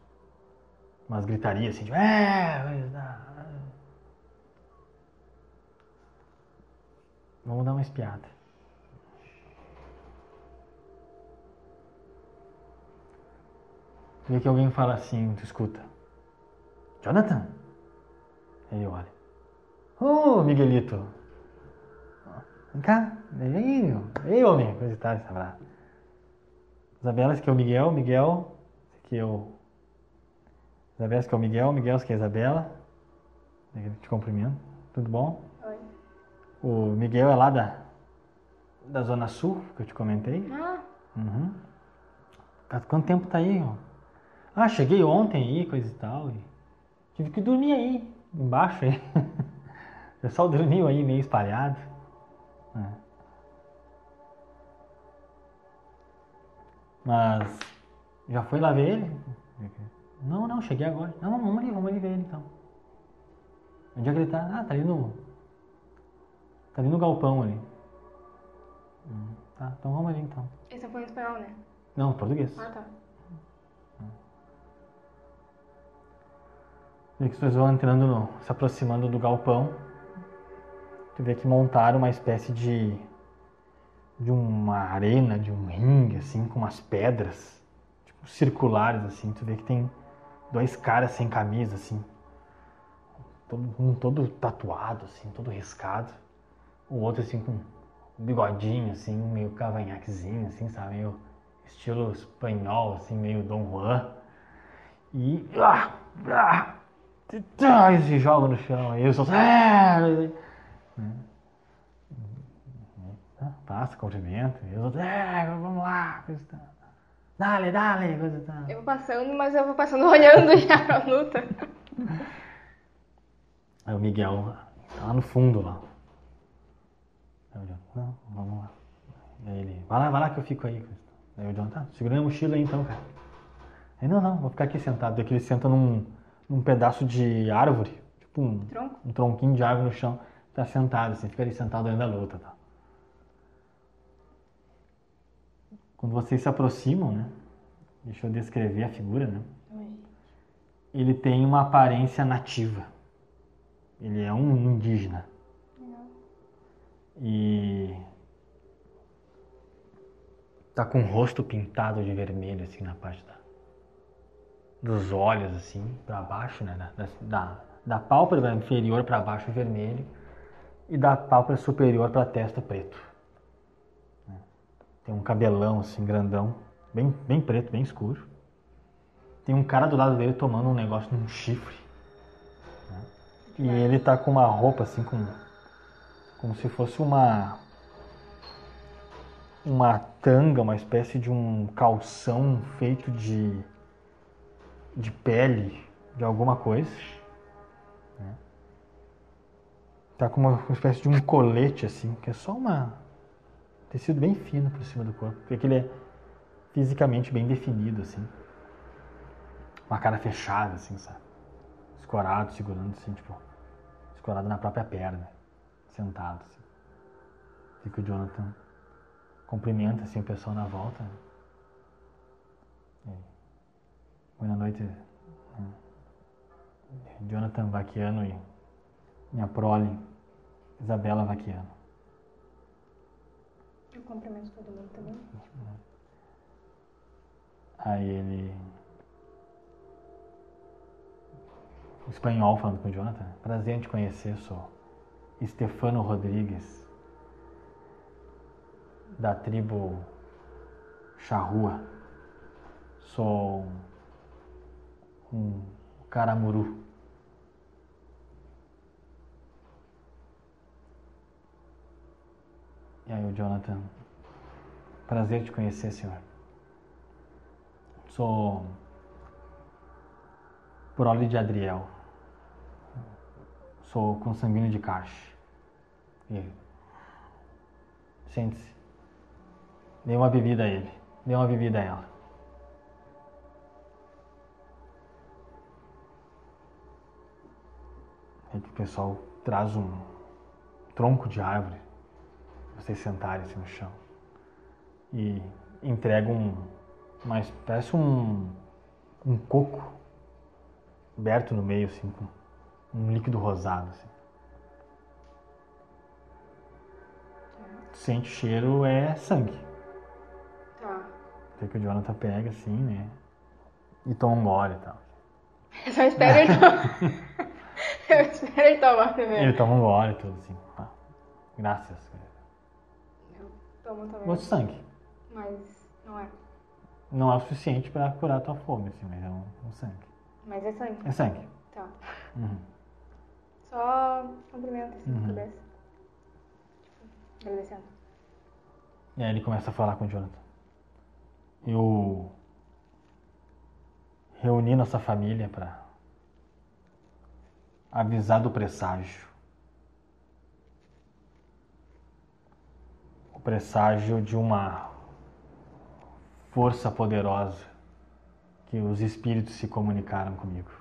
Umas gritarias assim, é, da-". Vamos dar uma espiada. Vê que alguém fala assim, tu escuta. Jonathan? Ele olha. Ô, Miguelito. Vem cá. Ei, ei, homem. Coisa e tal, abraço. Isabela, esse aqui é o Miguel. Miguel, esse aqui é o... Isabela, esse aqui é o Miguel. Miguel, esse aqui é a Isabela. Te cumprimento. Tudo bom? Oi. O Miguel é lá da, da Zona Sul, que eu te comentei. Ah, Uhum. Há Quanto tempo tá aí? ó? Ah, cheguei ontem aí, coisa e tal. E tive que dormir aí, embaixo aí. O pessoal dormiu aí meio espalhado. É. Mas já foi lá ver ele? Não, não, cheguei agora. Não, não, vamos ali, vamos ali ver ele então. Onde é que ele tá? Ah, tá ali no. Tá ali no galpão ali. Hum, tá, então vamos ali então. esse é foi em espanhol, né? Não, português. Ah, tá. Que vocês vão entrando, no, se aproximando do galpão. Tu vê que montaram uma espécie de de uma arena, de um ringue, assim, com umas pedras, tipo, circulares, assim. Tu vê que tem dois caras sem camisa, assim. Todo, um todo tatuado, assim, todo riscado. O outro, assim, com um bigodinho, assim, meio cavanhaquezinho, assim, sabe? Meio estilo espanhol, assim, meio Dom Juan. E... Ah, ah, ah, e se joga no chão. E eu só... Ah, ah, Passa, cumprimento. E os outros... Ah, vamos lá. Coisa. Dale, dale. Coisa. Eu vou passando, mas eu vou passando olhando já pra luta. Aí o Miguel tá lá no fundo lá. Aí o John, não, vamos lá. Aí ele, vai lá, vai lá que eu fico aí. Aí o John, tá, segura minha mochila aí então, cara. Aí, não, não, vou ficar aqui sentado. Daí que ele senta num, num pedaço de árvore, tipo um, Tronco? um tronquinho de árvore no chão. Tá sentado, assim, fica ali sentado olhando a luta, tá. Quando vocês se aproximam, né, Deixa eu descrever a figura, né? Ele tem uma aparência nativa. Ele é um indígena. E tá com o rosto pintado de vermelho assim na parte da, dos olhos assim para baixo, né? Da, da, da pálpebra inferior para baixo vermelho e da pálpebra superior para a testa preto. Tem um cabelão assim grandão, bem, bem preto, bem escuro. Tem um cara do lado dele tomando um negócio num chifre. Né? E ele tá com uma roupa assim com como se fosse uma uma tanga, uma espécie de um calção feito de de pele de alguma coisa. Tá com uma, espécie de um colete assim, que é só uma tecido bem fino por cima do corpo, porque ele é fisicamente bem definido, assim. Uma cara fechada, assim, sabe? Escorado, segurando, assim, tipo, escorado na própria perna, sentado, assim. Fica o Jonathan cumprimenta, assim, o pessoal na volta. Né? Boa noite, né? Jonathan Vaquiano e minha prole, Isabela Vaquiano. Eu cumprimento todo mundo também. Aí ele. O espanhol falando com o Jonathan. Prazer em te conhecer, sou Stefano Rodrigues, da tribo Charrua. Sou um caramuru. E aí o Jonathan, prazer te conhecer, senhor. Sou prole de Adriel. Sou consanguíneo de Cache. E sente-se. Dê uma bebida a ele. Dê uma bebida a ela. Aí que o pessoal traz um tronco de árvore vocês sentarem assim no chão. E entrega um. Mas parece um. um coco aberto no meio, assim, com um líquido rosado. Assim. Sente o cheiro, é sangue. Tá. Até que o Jonathan pega assim, né? E toma um gole e tal. Eu só espero ele tomar. Eu espero ele tomar primeiro. Ele toma um gole e tudo assim. Graças. Eu tomo também. Gosto de sangue. Mas não é. Não é o suficiente pra curar a tua fome, assim, mas é um, um sangue. Mas é sangue. É sangue. Tá. Uhum. Só cumprimento assim Uhum. na cabeça. Tipo, agradecendo. E aí ele começa a falar com o Jonathan. Eu reuni nossa família para avisar do presságio. O presságio de uma força poderosa que os espíritos se comunicaram comigo.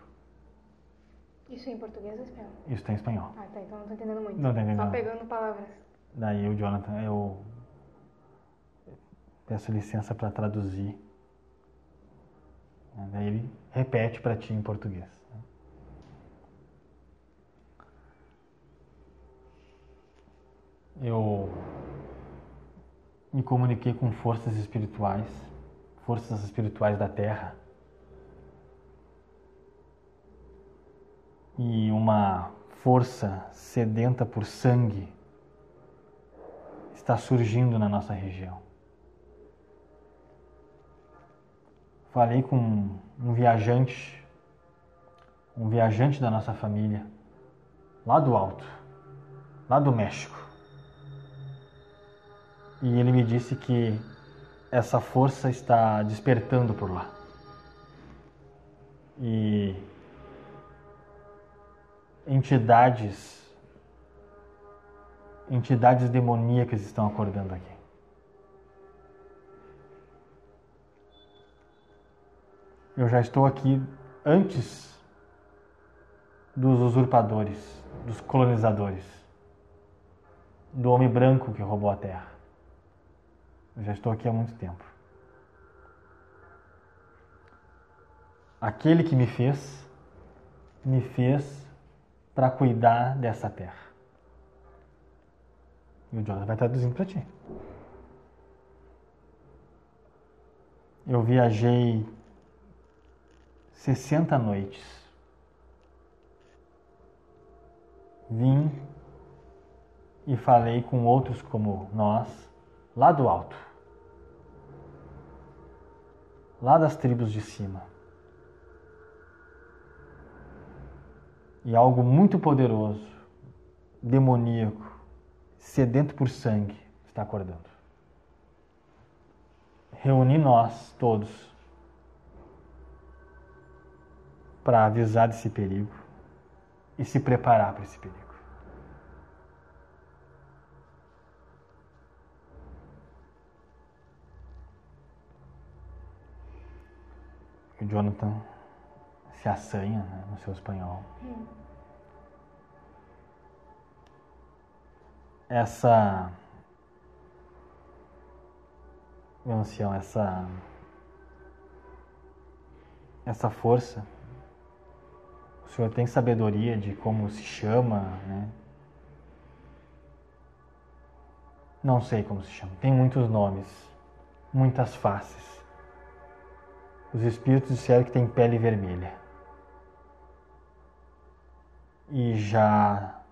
Isso em português ou espanhol? Isso está em espanhol. Ah, tá. Então não tô entendendo muito. Não tá entendendo. Só pegando palavras. Daí o Jonathan, eu peço licença para traduzir. Daí ele repete para ti em português. né? Eu me comuniquei com forças espirituais, forças espirituais da Terra. E uma força sedenta por sangue está surgindo na nossa região. Falei com um viajante, um viajante da nossa família, lá do alto, lá do México. E ele me disse que essa força está despertando por lá. E entidades entidades demoníacas estão acordando aqui. Eu já estou aqui antes dos usurpadores, dos colonizadores, do homem branco que roubou a terra. Eu já estou aqui há muito tempo. aquele que me fez, me fez para cuidar dessa terra. E o Jonathan vai traduzindo para ti. Eu viajei 60 noites. Vim e falei com outros como nós, lá do alto, lá das tribos de cima. E algo muito poderoso, demoníaco, sedento por sangue, está acordando. Reuni nós todos para avisar desse perigo e se preparar para esse perigo. O Jonathan se assanha né, no seu espanhol. Essa. Meu ancião, essa. Essa força. O senhor tem sabedoria de como se chama, né? Não sei como se chama. Tem muitos nomes, muitas faces. Os espíritos disseram que tem pele vermelha. E já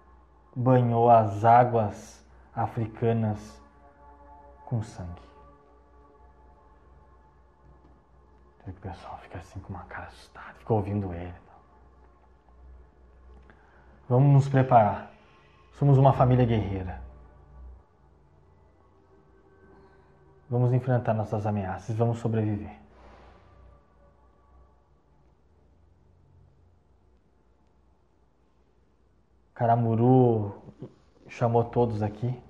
banhou as águas africanas com sangue. O pessoal fica assim com uma cara assustada, fica ouvindo ele. Vamos nos preparar. Somos uma família guerreira. Vamos enfrentar nossas ameaças, vamos sobreviver. Caramuru chamou todos aqui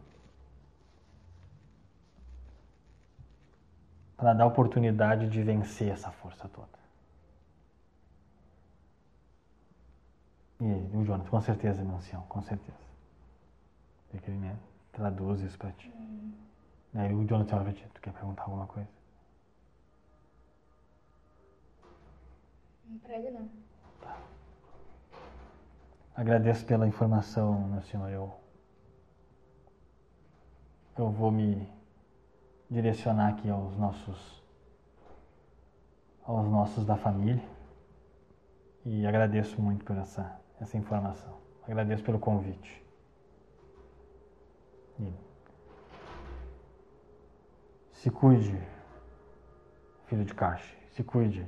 para dar oportunidade de vencer essa força toda. E o Jonathan, com certeza, meu ancião, com certeza. É que ele né, traduz isso para ti. Aí o Jonathan olha pra ti, tu quer perguntar alguma coisa? Não prega não. Agradeço pela informação, meu senhor. Eu, eu vou me direcionar aqui aos nossos aos nossos da família e agradeço muito por essa, essa informação. Agradeço pelo convite. E se cuide, filho de Caixa. Se cuide,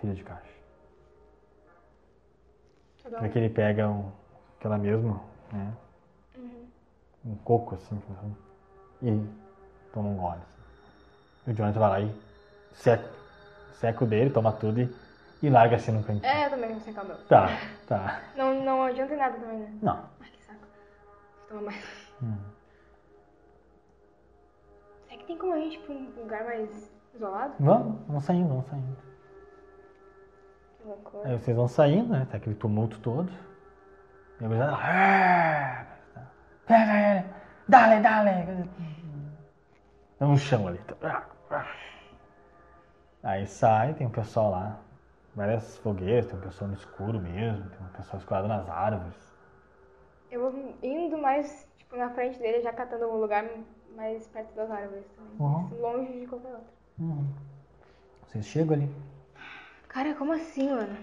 filho de Caixa. Tá Para que ele pega um, aquela mesma, né? Uhum. Um coco assim, e toma um gole. Assim. E o Jonathan vai lá e seca, seca o dele, toma tudo e, e larga assim no cantinho. É, eu também vou secar o meu. Tá, tá. Não, não adianta em nada também, né? Não. Ai, que saco. Toma mais. Hum. Será que tem como a gente ir pra um lugar mais isolado? Vamos, vamos saindo, vamos saindo. Que loucura. Aí vocês vão saindo, né? Tá aquele tumulto todo. E a gurizada, "Ah, Pega ele! Dale, dale! Tá no chão ali. Aí sai, tem um pessoal lá. Várias fogueiras, tem um pessoal no escuro mesmo, tem um pessoal escurado nas árvores. Eu vou indo mais, tipo, na frente dele, já catando um lugar mais perto das árvores também. Uhum. Longe de qualquer outro. Uhum. Vocês chegam ali. Cara, como assim, mano?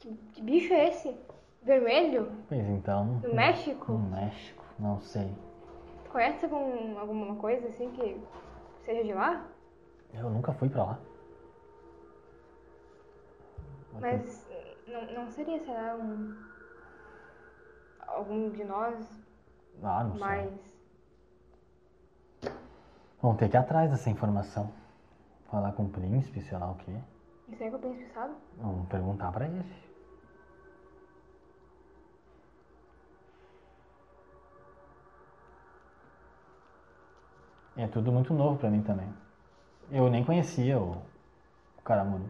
Que, que bicho é esse? Vermelho? Pois então. Do México? No México, não sei. Tu conhece algum, alguma coisa assim que seja de lá? Eu nunca fui pra lá. Mas não, não seria, será, um. Algum de nós Ah, não sei. mais. Vamos ter que ir atrás dessa informação. Falar com o príncipe, sei lá o quê. Isso aí que eu penso pensado? Vamos perguntar pra ele. É tudo muito novo pra mim também. Eu nem conhecia o, o Caramuru.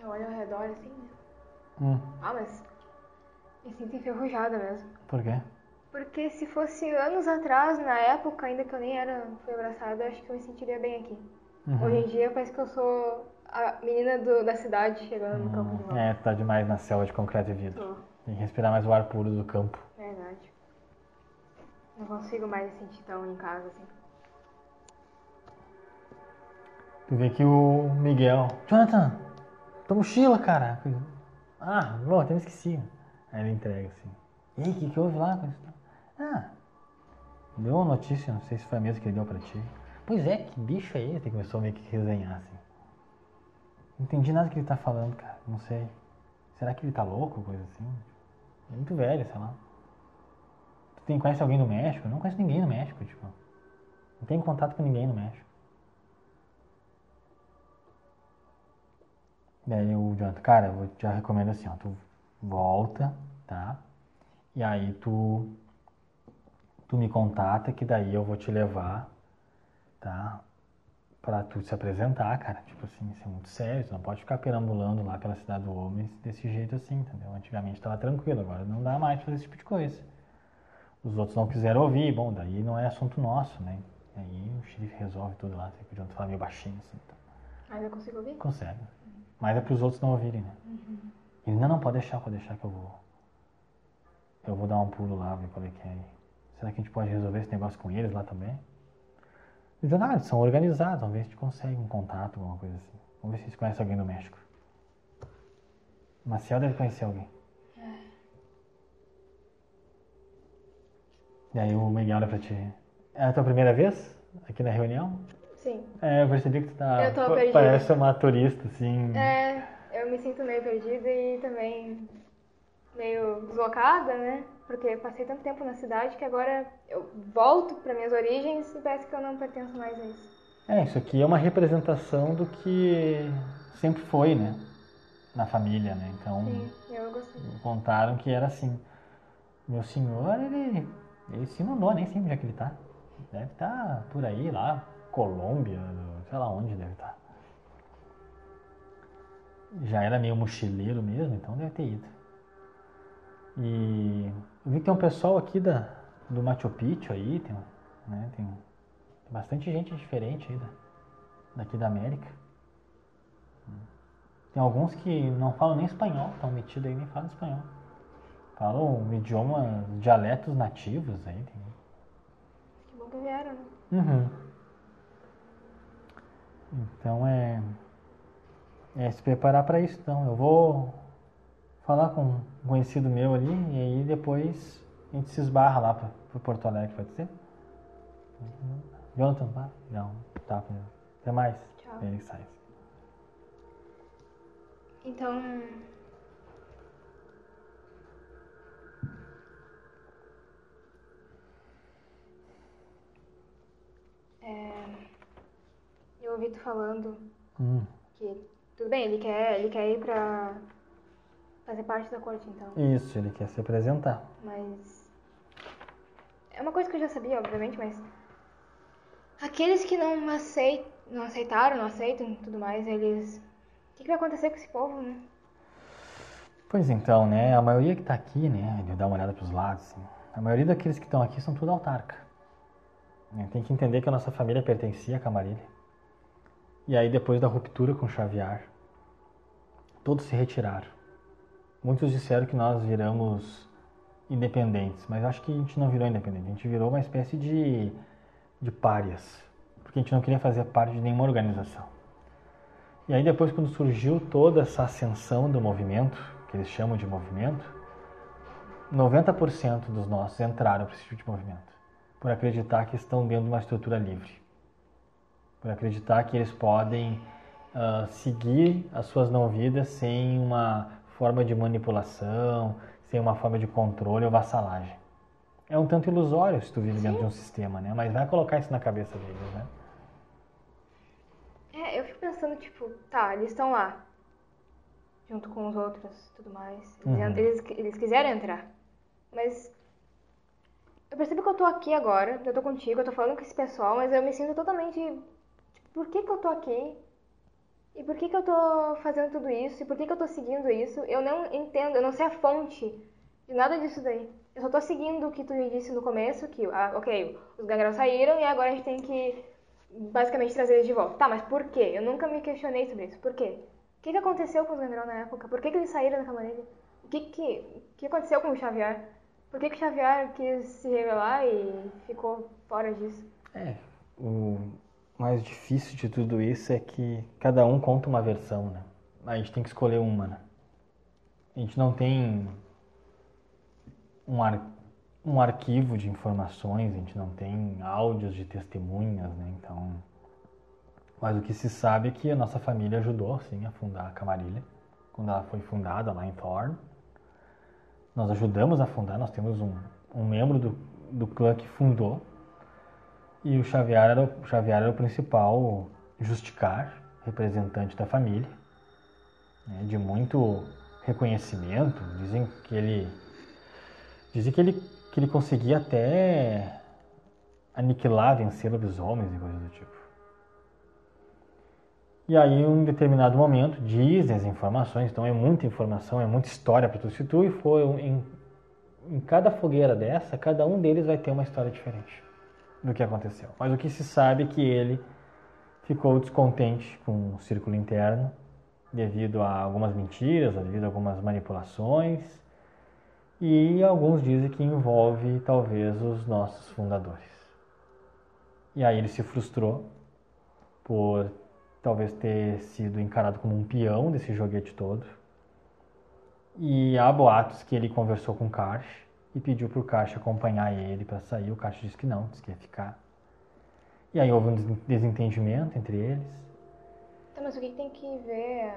Eu olho ao redor assim, né? Hum, Ah, mas me sinto enferrujada mesmo. por quê? Porque se fosse anos atrás, na época, ainda que eu nem era fui abraçada, eu acho que eu me sentiria bem aqui. Uhum. Hoje em dia parece que eu sou a menina do- da cidade chegando no campo de volta. É, tá demais na selva de concreto e vidro. Tô. Tem que respirar mais o ar puro do campo. Verdade. Não consigo mais me sentir tão em casa assim. Tu vê que o Miguel. Jonathan, tua mochila, cara. Ah, bom, até me esqueci. Aí ele entrega assim. E aí, o que, que houve lá? Ah, deu uma notícia, não sei se foi a mesma que ele deu pra ti. Pois é, que bicho é esse? Começou meio que resenhar assim. Não entendi nada que ele tá falando, cara. Não sei. Será que ele tá louco, coisa assim? É muito velho, sei lá. Tu tem, conhece alguém no México? Eu não conheço ninguém no México, tipo. Não tenho contato com ninguém no México. Daí o Jonathan, cara, eu já recomendo assim, ó, tu volta, tá? E aí tu tu me contata que daí eu vou te levar, tá? Pra tu se apresentar, cara. Tipo assim, isso é muito sério, tu não pode ficar perambulando lá pela cidade do homem desse jeito assim, entendeu? Antigamente tava tranquilo, agora não dá mais pra fazer esse tipo de coisa. Os outros não quiseram ouvir, bom, daí não é assunto nosso, né? Aí o xerife resolve tudo lá, sei que o Jonathan fala meio baixinho assim, então. Mas eu consigo ouvir? Consegue. Mas é pros outros não ouvirem, né? Ele não, não, pode deixar, pode deixar que eu vou. Eu vou dar um pulo lá, ver qual é que é. aí. Será que a gente pode resolver esse negócio com eles lá também? Os jornais são organizados, vamos ver se a gente consegue um contato, alguma coisa assim. Vamos ver se eles conhecem alguém do México. Maciel deve conhecer alguém. E aí o Miguel olha pra ti. É a tua primeira vez aqui na reunião? Sim. É, eu percebi que tu tá. Eu tô perdida. Parece uma turista, assim. É, eu me sinto meio perdida e também meio deslocada, né? Porque eu passei tanto tempo na cidade que agora eu volto para minhas origens e parece que eu não pertenço mais a isso. É, isso aqui é uma representação do que sempre foi, né? Na família, né? Então, Sim, eu gostei. contaram que era assim. Meu senhor, ele, ele se mandou, nem sei onde é que ele tá. Deve estar por aí, lá, Colômbia, sei lá onde deve estar. Já era meio mochileiro mesmo, então deve ter ido. E eu vi que tem um pessoal aqui da, do Machu Picchu aí, tem, né, tem, tem bastante gente diferente aí da, daqui da América. Tem alguns que não falam nem espanhol, estão metidos aí nem falam espanhol. Falam idiomas, dialetos nativos aí. Tem... Que bom que vieram, né? Uhum. Então é, é se preparar para isso. Então eu vou falar com um conhecido meu ali e aí depois a gente se esbarra lá para o Porto Alegre, pode ser? Jonathan, vai? Não, tá. Até mais. Tchau. Ele sai. Então. É, eu ouvi tu falando Hum. que tudo bem, ele quer, ele quer ir pra fazer parte da corte então, Isso, ele quer se apresentar. mas é uma coisa que eu já sabia, obviamente, mas aqueles que não aceitam, não aceitaram, não aceitam, e tudo mais, eles, o que, que vai acontecer com esse povo, né? Pois então, né? A maioria que tá aqui, né? De dar uma olhada pros lados, assim, a maioria daqueles que estão aqui são tudo autarca. né, Tem que entender que a nossa família pertencia a Camarilha. E aí, depois da ruptura com Xavier, todos se retiraram. Muitos disseram que nós viramos independentes, mas acho que a gente não virou independente, a gente virou uma espécie de, de párias, porque a gente não queria fazer parte de nenhuma organização. E aí depois quando surgiu toda essa ascensão do movimento, que eles chamam de movimento, 90% dos nossos entraram para esse tipo de movimento, por acreditar que estão dentro de uma estrutura livre, por acreditar que eles podem ah, seguir as suas não-vidas sem uma forma de manipulação, sem uma forma de controle ou vassalagem. É um tanto ilusório se tu vive dentro de um sistema, né? Mas vai colocar isso na cabeça deles, né? É, eu fico pensando, tipo, tá, eles estão lá, junto com os outros tudo mais. Eles, Uhum. eles, eles quiseram entrar. Mas eu percebo que eu tô aqui agora, eu tô contigo, eu tô falando com esse pessoal, mas eu me sinto totalmente. Tipo, por que, que eu tô aqui? E por que, que eu tô fazendo tudo isso? E por que, que eu tô seguindo isso? Eu não entendo, eu não sei a fonte de nada disso daí. Eu só tô seguindo o que tu me disse no começo, que, ah, ok, os gangrel saíram e agora a gente tem que basicamente trazer eles de volta. Tá, mas por quê? Eu nunca me questionei sobre isso. Por quê? O que, que aconteceu com os gangrel na época? Por que, que eles saíram da camarilha? O que, que, que aconteceu com o Xavier? Por que, que o Xavier quis se revelar e ficou fora disso? É, o mais difícil de tudo isso é que cada um conta uma versão, né? A gente tem que escolher uma, né? A gente não tem um, ar, um arquivo de informações, a gente não tem áudios de testemunhas, né? Então, mas o que se sabe é que a nossa família ajudou, sim, a fundar a Camarilha, quando ela foi fundada lá em Thorn. Nós ajudamos a fundar, nós temos um, um membro do, do clã que fundou, e o Xavier era, o Xavier era o principal justicar, representante da família, né, de muito reconhecimento. Dizem que ele, dizem que ele, que ele conseguia até aniquilar, vencer lobisomens e coisas do tipo. E aí, em um determinado momento, dizem as informações, então é muita informação, é muita história para tu. Tu for em, em cada fogueira dessa, cada um deles vai ter uma história diferente do que aconteceu. Mas o que se sabe é que ele ficou descontente com o círculo interno devido a algumas mentiras, devido a algumas manipulações, e alguns dizem que envolve talvez os nossos fundadores. E aí ele se frustrou por talvez ter sido encarado como um peão desse joguete todo. E há boatos que ele conversou com Karsh e pediu para o Caixa acompanhar ele para sair. O Caixa disse que não, disse que ia ficar. E aí houve um desentendimento entre eles. Tá, mas o que tem que ver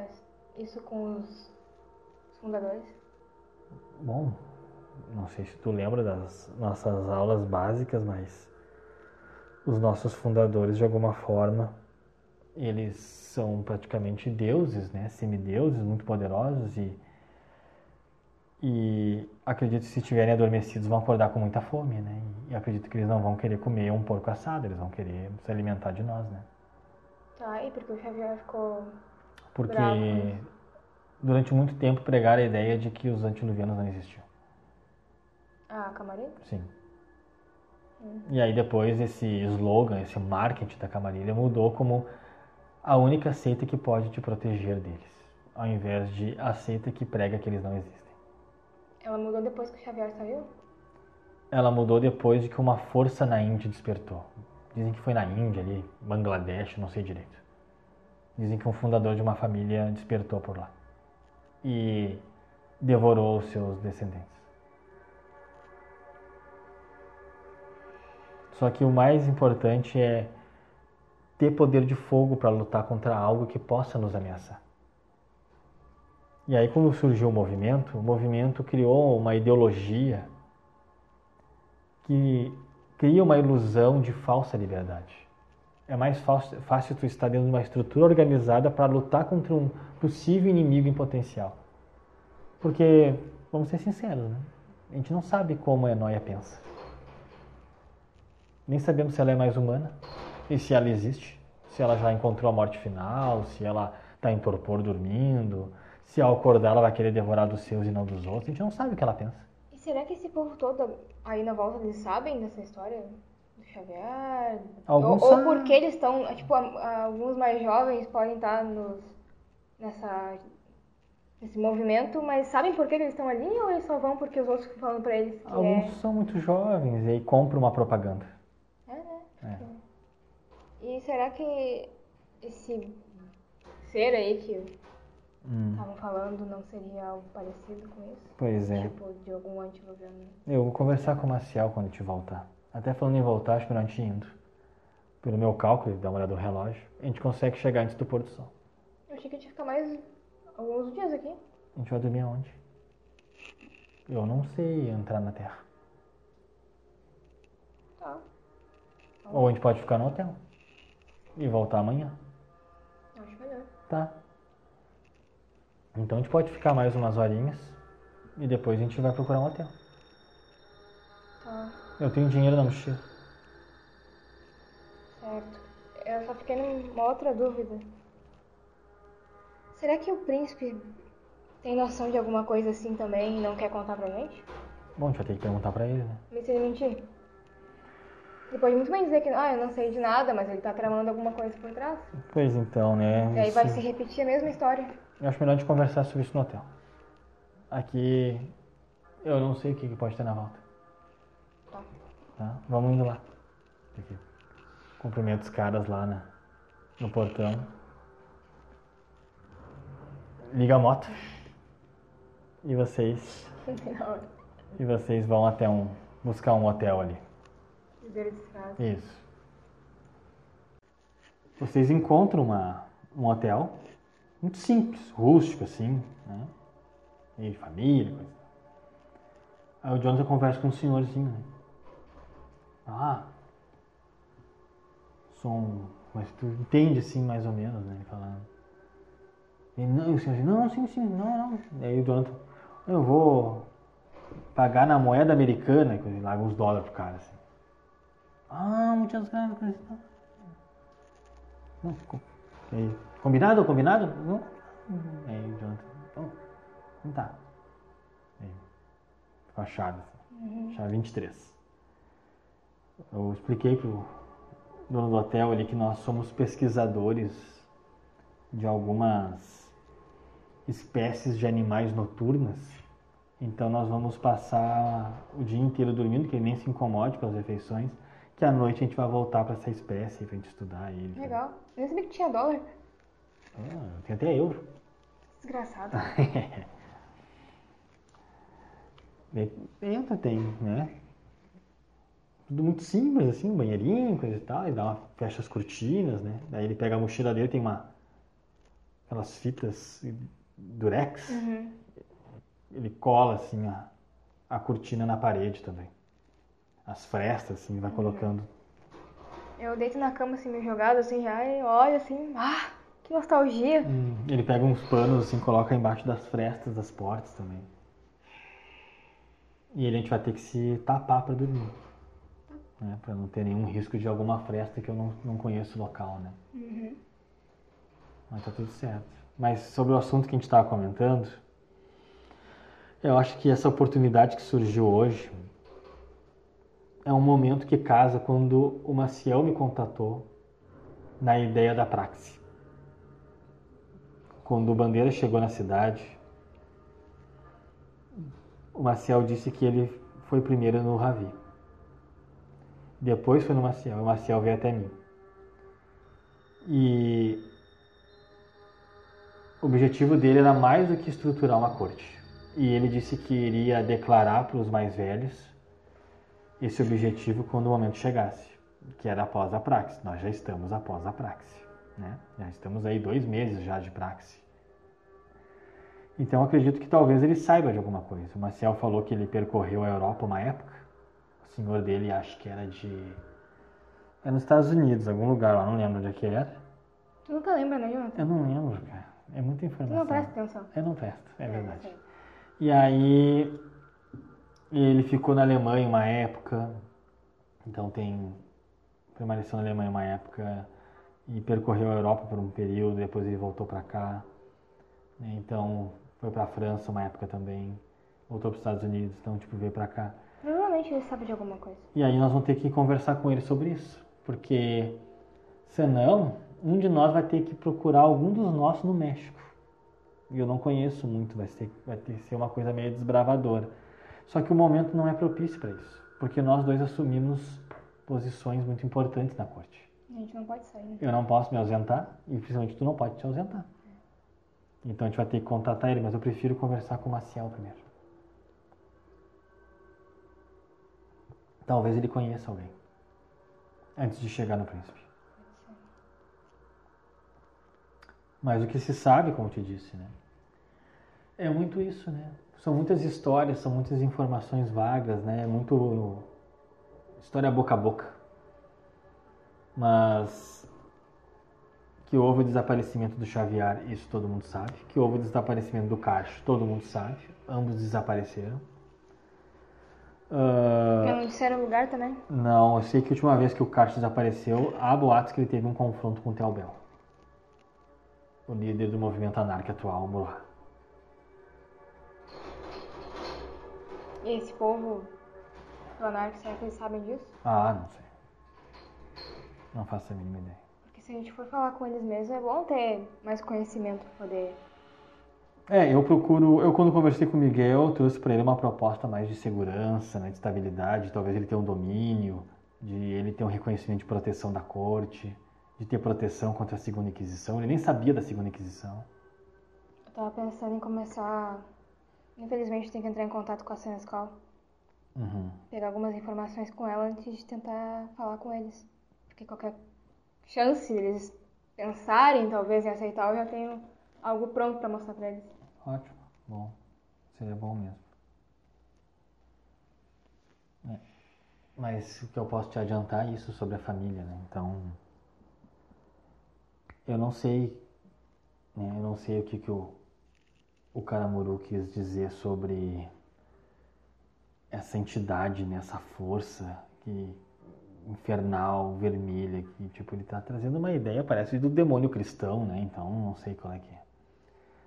isso com os fundadores? Bom, não sei se tu lembra das nossas aulas básicas, mas os nossos fundadores, de alguma forma, eles são praticamente deuses, né? Semideuses muito poderosos e e acredito que se estiverem adormecidos vão acordar com muita fome, né? E acredito que eles não vão querer comer um porco assado, eles vão querer se alimentar de nós, né? Tá, e porque o Xavier ficou Porque bravo. durante muito tempo pregaram a ideia de que os antiluvianos não existiam. Ah, Camarilha? Sim. Hum. E aí depois esse slogan, esse marketing da Camarilha mudou como a única seita que pode te proteger deles, ao invés de a seita que prega que eles não existem. Ela mudou depois que o Xavier saiu? Ela mudou depois de que uma força na Índia despertou. Dizem que foi na Índia ali, Bangladesh, não sei direito. Dizem que um fundador de uma família despertou por lá e devorou seus descendentes. Só que o mais importante é ter poder de fogo para lutar contra algo que possa nos ameaçar. E aí, quando surgiu o movimento, o movimento criou uma ideologia que cria uma ilusão de falsa liberdade. É mais fácil, fácil tu estar dentro de uma estrutura organizada para lutar contra um possível inimigo em potencial. Porque, vamos ser sinceros, né? a gente não sabe como a Enoia pensa. Nem sabemos se ela é mais humana e se ela existe, se ela já encontrou a morte final, se ela está em torpor dormindo, se ao acordar ela vai querer devorar dos seus e não dos outros. A gente não sabe o que ela pensa. E será que esse povo todo aí na volta eles sabem dessa história do Xavier? Alguns ou, ou porque eles estão, tipo, alguns mais jovens podem estar nos, nessa nesse movimento, mas sabem por que eles estão ali ou eles só vão porque os outros falando pra eles que Alguns é... são muito jovens e aí compram uma propaganda. É, né? É. E será que esse ser aí que Estavam hum. falando, não seria algo parecido com isso? Pois é. Tipo, de algum antigoverno. Eu vou conversar com o Marcial quando a gente voltar. Até falando em voltar, acho que não te indo. Pelo meu cálculo, dá uma olhada no relógio, a gente consegue chegar antes do pôr do sol. Eu achei que a gente ia ficar mais alguns dias aqui. A gente vai dormir aonde? Eu não sei entrar na Terra. Tá. Ou a gente pode ficar no hotel. E voltar amanhã. Acho melhor. Tá. Então a gente pode ficar mais umas horinhas e depois a gente vai procurar um hotel. Tá. Eu tenho dinheiro na mochila. Certo. Eu só fiquei numa outra dúvida. Será que o príncipe tem noção de alguma coisa assim também e não quer contar pra gente? Bom, a gente vai ter que perguntar pra ele, né? Mas se ele mentir? Ele pode muito bem dizer que, ah, eu não sei de nada, mas ele tá tramando alguma coisa por trás. Pois então, né? E aí vai Isso- se repetir a mesma história. Eu acho melhor a gente conversar sobre isso no hotel. Aqui eu não sei o que, que pode ter na volta. Tá. Tá? Vamos indo lá. Aqui. Cumprimento os caras lá na, no portão. Liga a moto. E vocês. E vocês vão até um. buscar um hotel ali. Isso. Vocês encontram uma, um hotel muito simples, rústico assim, né? E família, coisa. Aí o Jonathan conversa com um senhorzinho, né? Ah, sou um... Mas tu entende assim mais ou menos, né? Ele falando. E não, e o senhorzinho, não, sim, sim, não, não. Aí o Jonathan, eu vou pagar na moeda americana, coisa, larga uns dólares pro cara, assim. Ah, muitas graças. coisa e tal. Não, com- aí, combinado? Combinado? Não. Aí o Jonathan, então, não tá. Aí, com a chave, assim. Chave 23. Eu expliquei pro dono do hotel ali que nós somos pesquisadores de algumas espécies de animais noturnas. Então nós vamos passar o dia inteiro dormindo, que ele nem se incomode com as refeições, que à noite a gente vai voltar para essa espécie pra gente estudar ele. Legal. Eu nem sabia que tinha dólar. Ah, tem até euro. Desgraçado. Entra, tem, né? Tudo muito simples, assim, um banheirinho, coisa e tal, e dá uma, fecha as cortinas, né? Daí ele pega a mochila dele, tem uma. aquelas fitas durex, Uhum. ele cola assim a, a cortina na parede também. As frestas, assim, vai colocando. Eu deito na cama assim, meio jogado, assim, já e olho assim, ah, que nostalgia. Hum, ele pega uns panos assim, coloca embaixo das frestas das portas também. E ele a gente vai ter que se tapar para dormir. Né? Para não ter nenhum risco de alguma fresta que eu não, não conheço o local, né? Uhum. Mas tá tudo certo. Mas sobre o assunto que a gente estava comentando, eu acho que essa oportunidade que surgiu hoje é um momento que casa quando o Maciel me contatou na ideia da praxe. Quando o Bandeira chegou na cidade, o Maciel disse que ele foi primeiro no Ravi. Depois foi no Maciel, e o Maciel veio até mim. E o objetivo dele era mais do que estruturar uma corte. E ele disse que iria declarar para os mais velhos esse objetivo quando o momento chegasse, que era após a praxe. Nós já estamos após a praxe, né? Já estamos aí dois meses já de praxe. Então acredito que talvez ele saiba de alguma coisa. O Marcel falou que ele percorreu a Europa uma época. O senhor dele acho que era de. Era nos Estados Unidos, algum lugar lá, não lembro onde é que era. Tu nunca lembra, né, Jonathan? Eu não lembro, cara. É muita Tu informação. não presta atenção. Eu não presto, é verdade. E aí ele ficou na Alemanha uma época, então tem permaneceu na Alemanha uma época e percorreu a Europa por um período, depois ele voltou para cá. né? Então foi para a França uma época também, voltou para os Estados Unidos, então tipo veio para cá. Provavelmente ele sabe de alguma coisa. E aí nós vamos ter que conversar com ele sobre isso, porque senão um de nós vai ter que procurar algum dos nossos no México. E eu não conheço muito, vai ter, vai ter que ser uma coisa meio desbravadora. Só que o momento não é propício para isso, porque nós dois assumimos posições muito importantes na corte. A gente não pode sair, né? Eu não posso me ausentar e principalmente tu não pode te ausentar. Então a gente vai ter que contatar ele, mas eu prefiro conversar com o Maciel primeiro. Talvez ele conheça alguém antes de chegar no príncipe. Mas o que se sabe, como te disse, né? É muito isso, né? São muitas histórias, são muitas informações vagas, né? É muito história boca a boca. Mas que houve o desaparecimento do Xavier, isso todo mundo sabe. Que houve o desaparecimento do Cacho, todo mundo sabe. Ambos desapareceram. Porque não disseram o lugar também. não, eu sei que a última vez que o Cacho desapareceu, há boatos que ele teve um confronto com o Telbel. O líder do movimento anarca atual, Murra. E esse povo do anarco, será que eles sabem disso? Ah, não sei. Não faço a mínima ideia. Porque se a gente for falar com eles mesmos, é bom ter mais conhecimento pra poder. É, eu procuro. Eu, quando conversei com o Miguel, trouxe para ele uma proposta mais de segurança, né, de estabilidade. Talvez ele tenha um domínio, de ele ter um reconhecimento de proteção da corte, de ter proteção contra a Segunda Inquisição. Ele nem sabia da Segunda Inquisição. Eu tava pensando em começar. Infelizmente, tem que entrar em contato com a Senescal. Uhum. Pegar algumas informações com ela antes de tentar falar com eles. Porque qualquer chance deles pensarem, talvez, em aceitar, eu já tenho algo pronto pra mostrar pra eles. Ótimo, bom. Seria bom mesmo. É. Mas o que eu posso te adiantar é isso sobre a família, né? Então. Eu não sei. Né? Eu não sei o que, que o, o Karamuru quis dizer sobre essa entidade, né? essa força que infernal, vermelha, que tipo, ele tá trazendo uma ideia, parece, do demônio cristão, né? Então não sei qual é que é.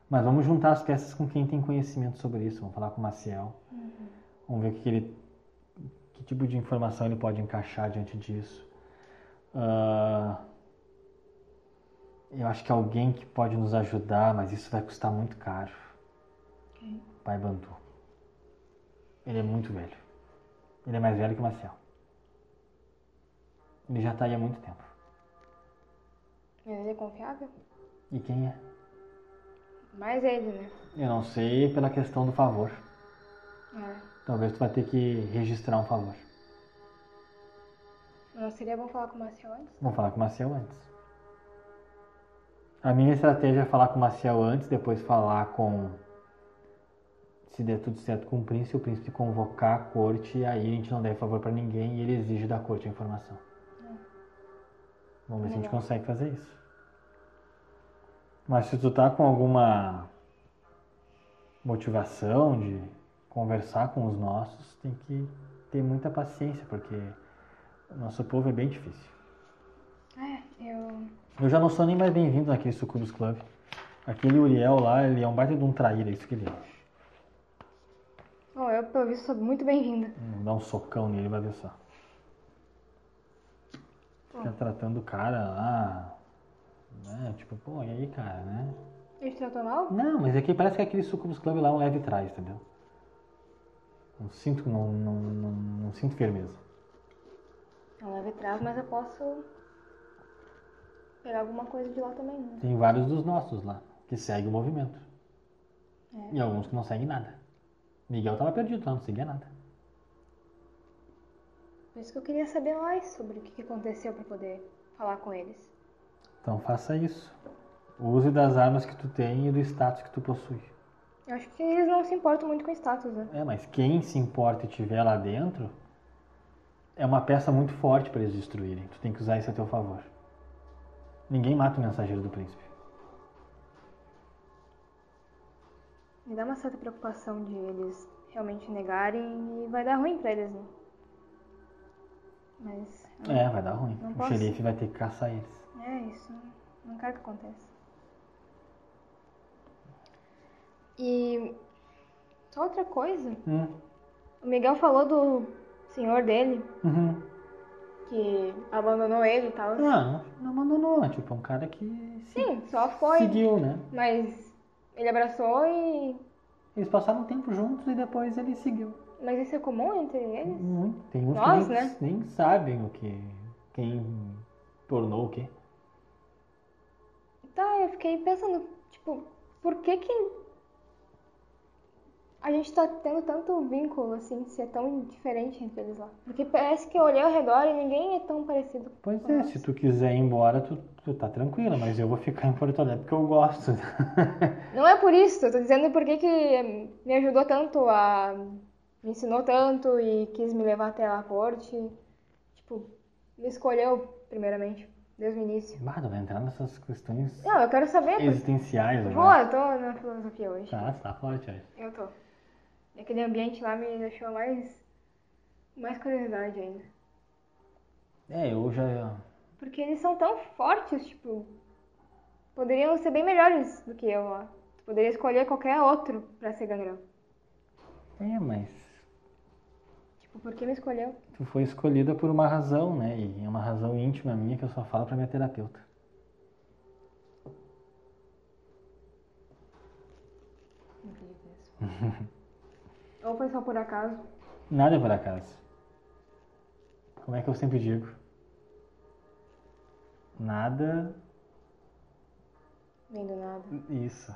Mas vamos juntar as peças com quem tem conhecimento sobre isso. Vamos falar com o Maciel. Vamos ver o que, ele. que tipo de informação ele pode encaixar diante disso. Ah, eu acho que alguém que pode nos ajudar, mas isso vai custar muito caro. Quem? Pai Bantu. Ele é muito velho. Ele é mais velho que o Maciel. Ele já tá aí há muito tempo. Ele é confiável? E quem é? Mais ele, né? Eu não sei pela questão do favor. É. Talvez tu vai ter que registrar um favor. Não seria bom falar com o Marcel antes? Vamos falar com o Maciel antes. A minha estratégia é falar com o Maciel antes, depois falar com. Se der tudo certo com o príncipe, o príncipe convocar a corte, aí a gente não deve favor pra ninguém e ele exige da corte a informação. Vamos ver se a gente consegue fazer isso. Mas se tu tá com alguma motivação de conversar com os nossos, tem que ter muita paciência, porque o nosso povo é bem difícil. É, eu. Eu já não sou nem mais bem-vindo naquele Sucubus Club. Aquele Uriel lá, ele é um baita de um traíra, é isso que ele é. Bom, eu, pelo visto, sou muito bem-vinda. Vou dar um socão nele, vai ver só. Fica tratando o cara lá. Né? Tipo, pô, e aí, cara, né? Ele te tratou mal? Não, mas aqui parece que aquele Sucubus Club lá é um leve trás, entendeu? Não sinto, não, não, não, não sinto firmeza. Não leve trás, mas eu posso pegar alguma coisa de lá também, né? Tem vários dos nossos lá, que seguem o movimento. É. E alguns que não seguem nada. Miguel tava perdido lá, não seguia nada. Por isso que eu queria saber mais sobre o que aconteceu pra poder falar com eles. Então faça isso. Use das armas que tu tem e do status que tu possui. Eu acho que eles não se importam muito com status, né? É, mas quem se importa e tiver lá dentro é uma peça muito forte para eles destruírem. Tu tem que usar isso a teu favor. Ninguém mata o mensageiro do príncipe. Me dá uma certa preocupação de eles realmente negarem e vai dar ruim pra eles, né? Mas. É, vai dar ruim. Não o posso. xerife vai ter que caçar eles. É isso. Não quero que aconteça. E só outra coisa. Hum. O Miguel falou do senhor dele, Uhum. que abandonou ele e tal. Não, não abandonou. É tipo um cara que se- Sim, só foi. seguiu, né? Mas ele abraçou e. Eles passaram um tempo juntos e depois ele seguiu. Mas isso é comum entre eles? Muito. Tem uns Nós, que nem, né? nem sabem o que. Quem tornou o quê. Tá, eu fiquei pensando, tipo, por que que a gente tá tendo tanto vínculo, assim, de ser tão diferente entre eles lá? Porque parece que eu olhei ao redor e ninguém é tão parecido. Pois é, nós. se tu quiser ir embora, tu, tu tá tranquila, mas eu vou ficar em Porto Alegre porque eu gosto. Não é por isso, eu tô dizendo por que que me ajudou tanto a... Me ensinou tanto e quis me levar até a corte. Tipo, me escolheu, primeiramente, desde o início. Bah, vai entrar nessas questões Não, eu quero saber. existenciais Pô, agora. eu tô na filosofia hoje. Tá, tá forte hoje. Eu tô. E aquele ambiente lá me deixou mais. mais curiosidade ainda. É, eu já. Porque eles são tão fortes, tipo. Poderiam ser bem melhores do que eu lá. Tu poderia escolher qualquer outro pra ser gangrão. É, mas. Por que me escolheu? Tu foi escolhida por uma razão, né? E é uma razão íntima minha que eu só falo pra minha terapeuta. Ou foi só por acaso? Nada é por acaso. Como é que eu sempre digo? Nada. Vem do nada. Isso.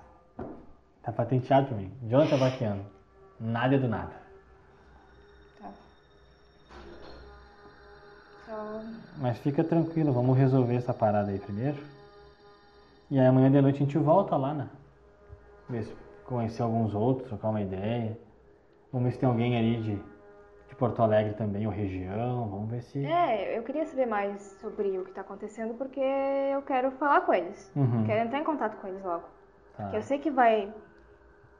Tá patenteado pra mim. Jonathan Baquiano. Nada é do nada. Mas fica tranquilo, vamos resolver essa parada aí primeiro. E aí amanhã de noite a gente volta lá, né? Ver se conhecer alguns outros, trocar uma ideia. Vamos ver se tem alguém ali de, de Porto Alegre também, ou região. Vamos ver se. É, eu queria saber mais sobre o que tá acontecendo porque eu quero falar com eles. Uhum. Quero entrar em contato com eles logo. Tá. Porque eu sei que vai.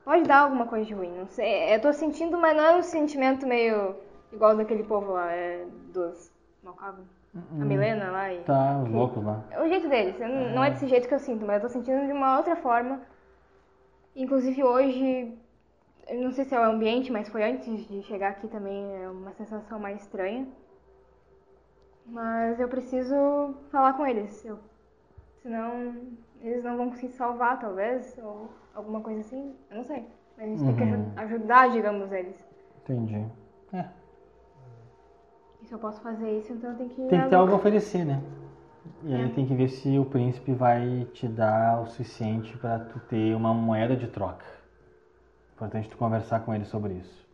Pode dar alguma coisa de ruim, não sei. Eu tô sentindo, mas não é um sentimento meio igual daquele povo lá, é dos Malcava. A Milena lá e. Tá, os loucos lá. É o jeito deles. eu não- é desse jeito que eu sinto, mas eu tô sentindo de uma outra forma. Inclusive hoje, eu não sei se é o ambiente, mas foi antes de chegar aqui também, é uma sensação mais estranha. Mas eu preciso falar com eles. Eu, senão eles não vão conseguir salvar, talvez, ou alguma coisa assim. Eu não sei. Mas a gente tem que Uhum. ajudar, digamos, eles. Entendi. É, se eu posso fazer isso, então eu tenho que. tem que ter algo a oferecer, né? E aí É. tem que ver se o príncipe vai te dar o suficiente pra tu ter uma moeda de troca. Importante tu conversar com ele sobre isso.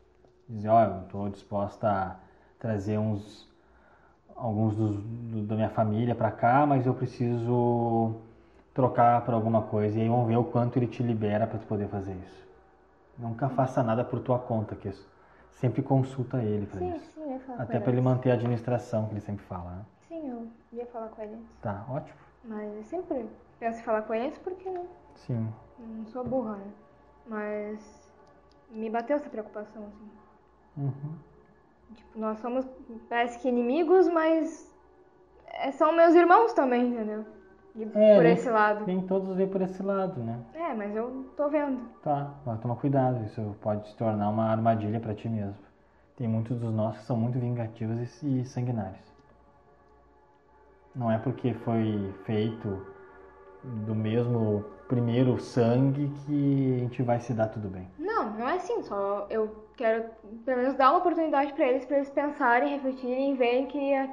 Dizer, ó, eu tô disposta a trazer uns alguns dos, do- da minha família pra cá, mas eu preciso trocar por alguma coisa. E aí vamos ver o quanto ele te libera pra tu poder fazer isso. Nunca faça nada por tua conta, que. Sempre consulta ele pra Sim, isso. Eu ia falar Até com pra ele manter a administração, que ele sempre fala, né? Sim, eu ia falar com eles. Tá, ótimo. Mas eu sempre penso em falar com eles porque não, Sim. não sou burra, né? Mas me bateu essa preocupação, assim. Uhum. Tipo, nós somos, parece que inimigos, mas é, são meus irmãos também, entendeu? De- É, por né? esse lado. Nem todos vê por esse lado, né? É, mas eu tô vendo. Tá, mas toma cuidado, isso pode se tornar uma armadilha pra ti mesmo. Tem muitos dos nossos que são muito vingativos e, sanguinários. Não é porque foi feito do mesmo primeiro sangue que a gente vai se dar tudo bem. Não, não é assim, só eu quero pelo menos dar uma oportunidade pra eles, pra eles pensarem, refletirem e verem que é,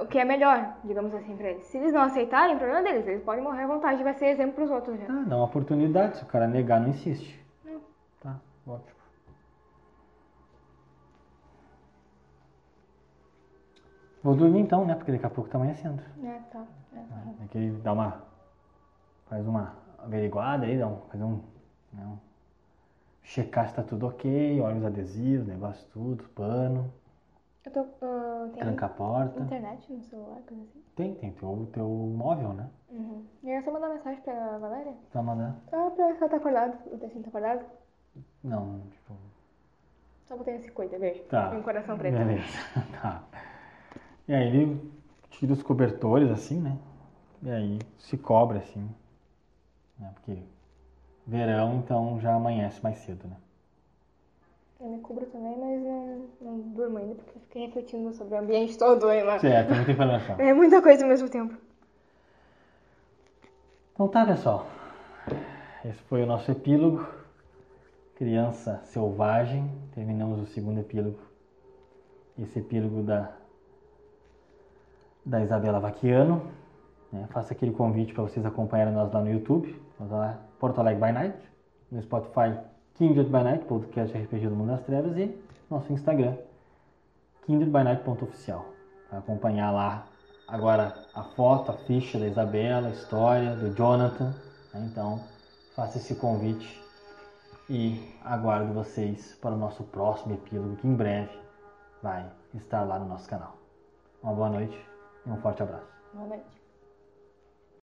o que é melhor, digamos assim, pra eles. Se eles não aceitarem, o problema é deles, eles podem morrer à vontade, vai ser exemplo pros outros já. Tá, dá uma oportunidade, se o cara negar, não insiste. Não. Tá, ótimo. Vou dormir então, né? Porque daqui a pouco tá amanhecendo. É, tá. É. Tem que dar uma. Faz uma averiguada aí, dá um, fazer um, né, um. Checar se tá tudo ok, olha os adesivos, negócio tudo, pano, Eu tô. ah, tem tranca a porta. internet no celular, coisa assim? Tem, tem teu, teu móvel, né? Uhum. E aí é só mandar mensagem pra Valéria? Pra mandar. Só pra ela tá acordada, o Tessinho tá acordado. Não, tipo. Só botei esse coisa, beijo. Tá. Tem um coração preto. Beleza. tá. E aí ele tira os cobertores assim, né? E aí se cobre assim. Né? Porque verão, então já amanhece mais cedo, né? Eu me cubro também, mas não, não durmo ainda, porque eu fiquei refletindo sobre o ambiente todo aí lá. Certo, muita informação. É muita coisa ao mesmo tempo. Então tá, pessoal. Esse foi o nosso epílogo. Criança Selvagem. Terminamos o segundo epílogo. Esse epílogo da, da Isabela Vaquiano. né? Faço aquele convite para vocês acompanharem nós lá no YouTube. Lá, Porto Alegre by Night. No Spotify, Kindred by Night, podcast RPG do Mundo das Trevas. E nosso Instagram, kindredbynight.oficial. Para acompanhar lá agora a foto, a ficha da Isabela, a história do Jonathan. né? Então, faça esse convite e aguardo vocês para o nosso próximo epílogo, que em breve vai estar lá no nosso canal. Uma boa noite um forte abraço. Boa noite.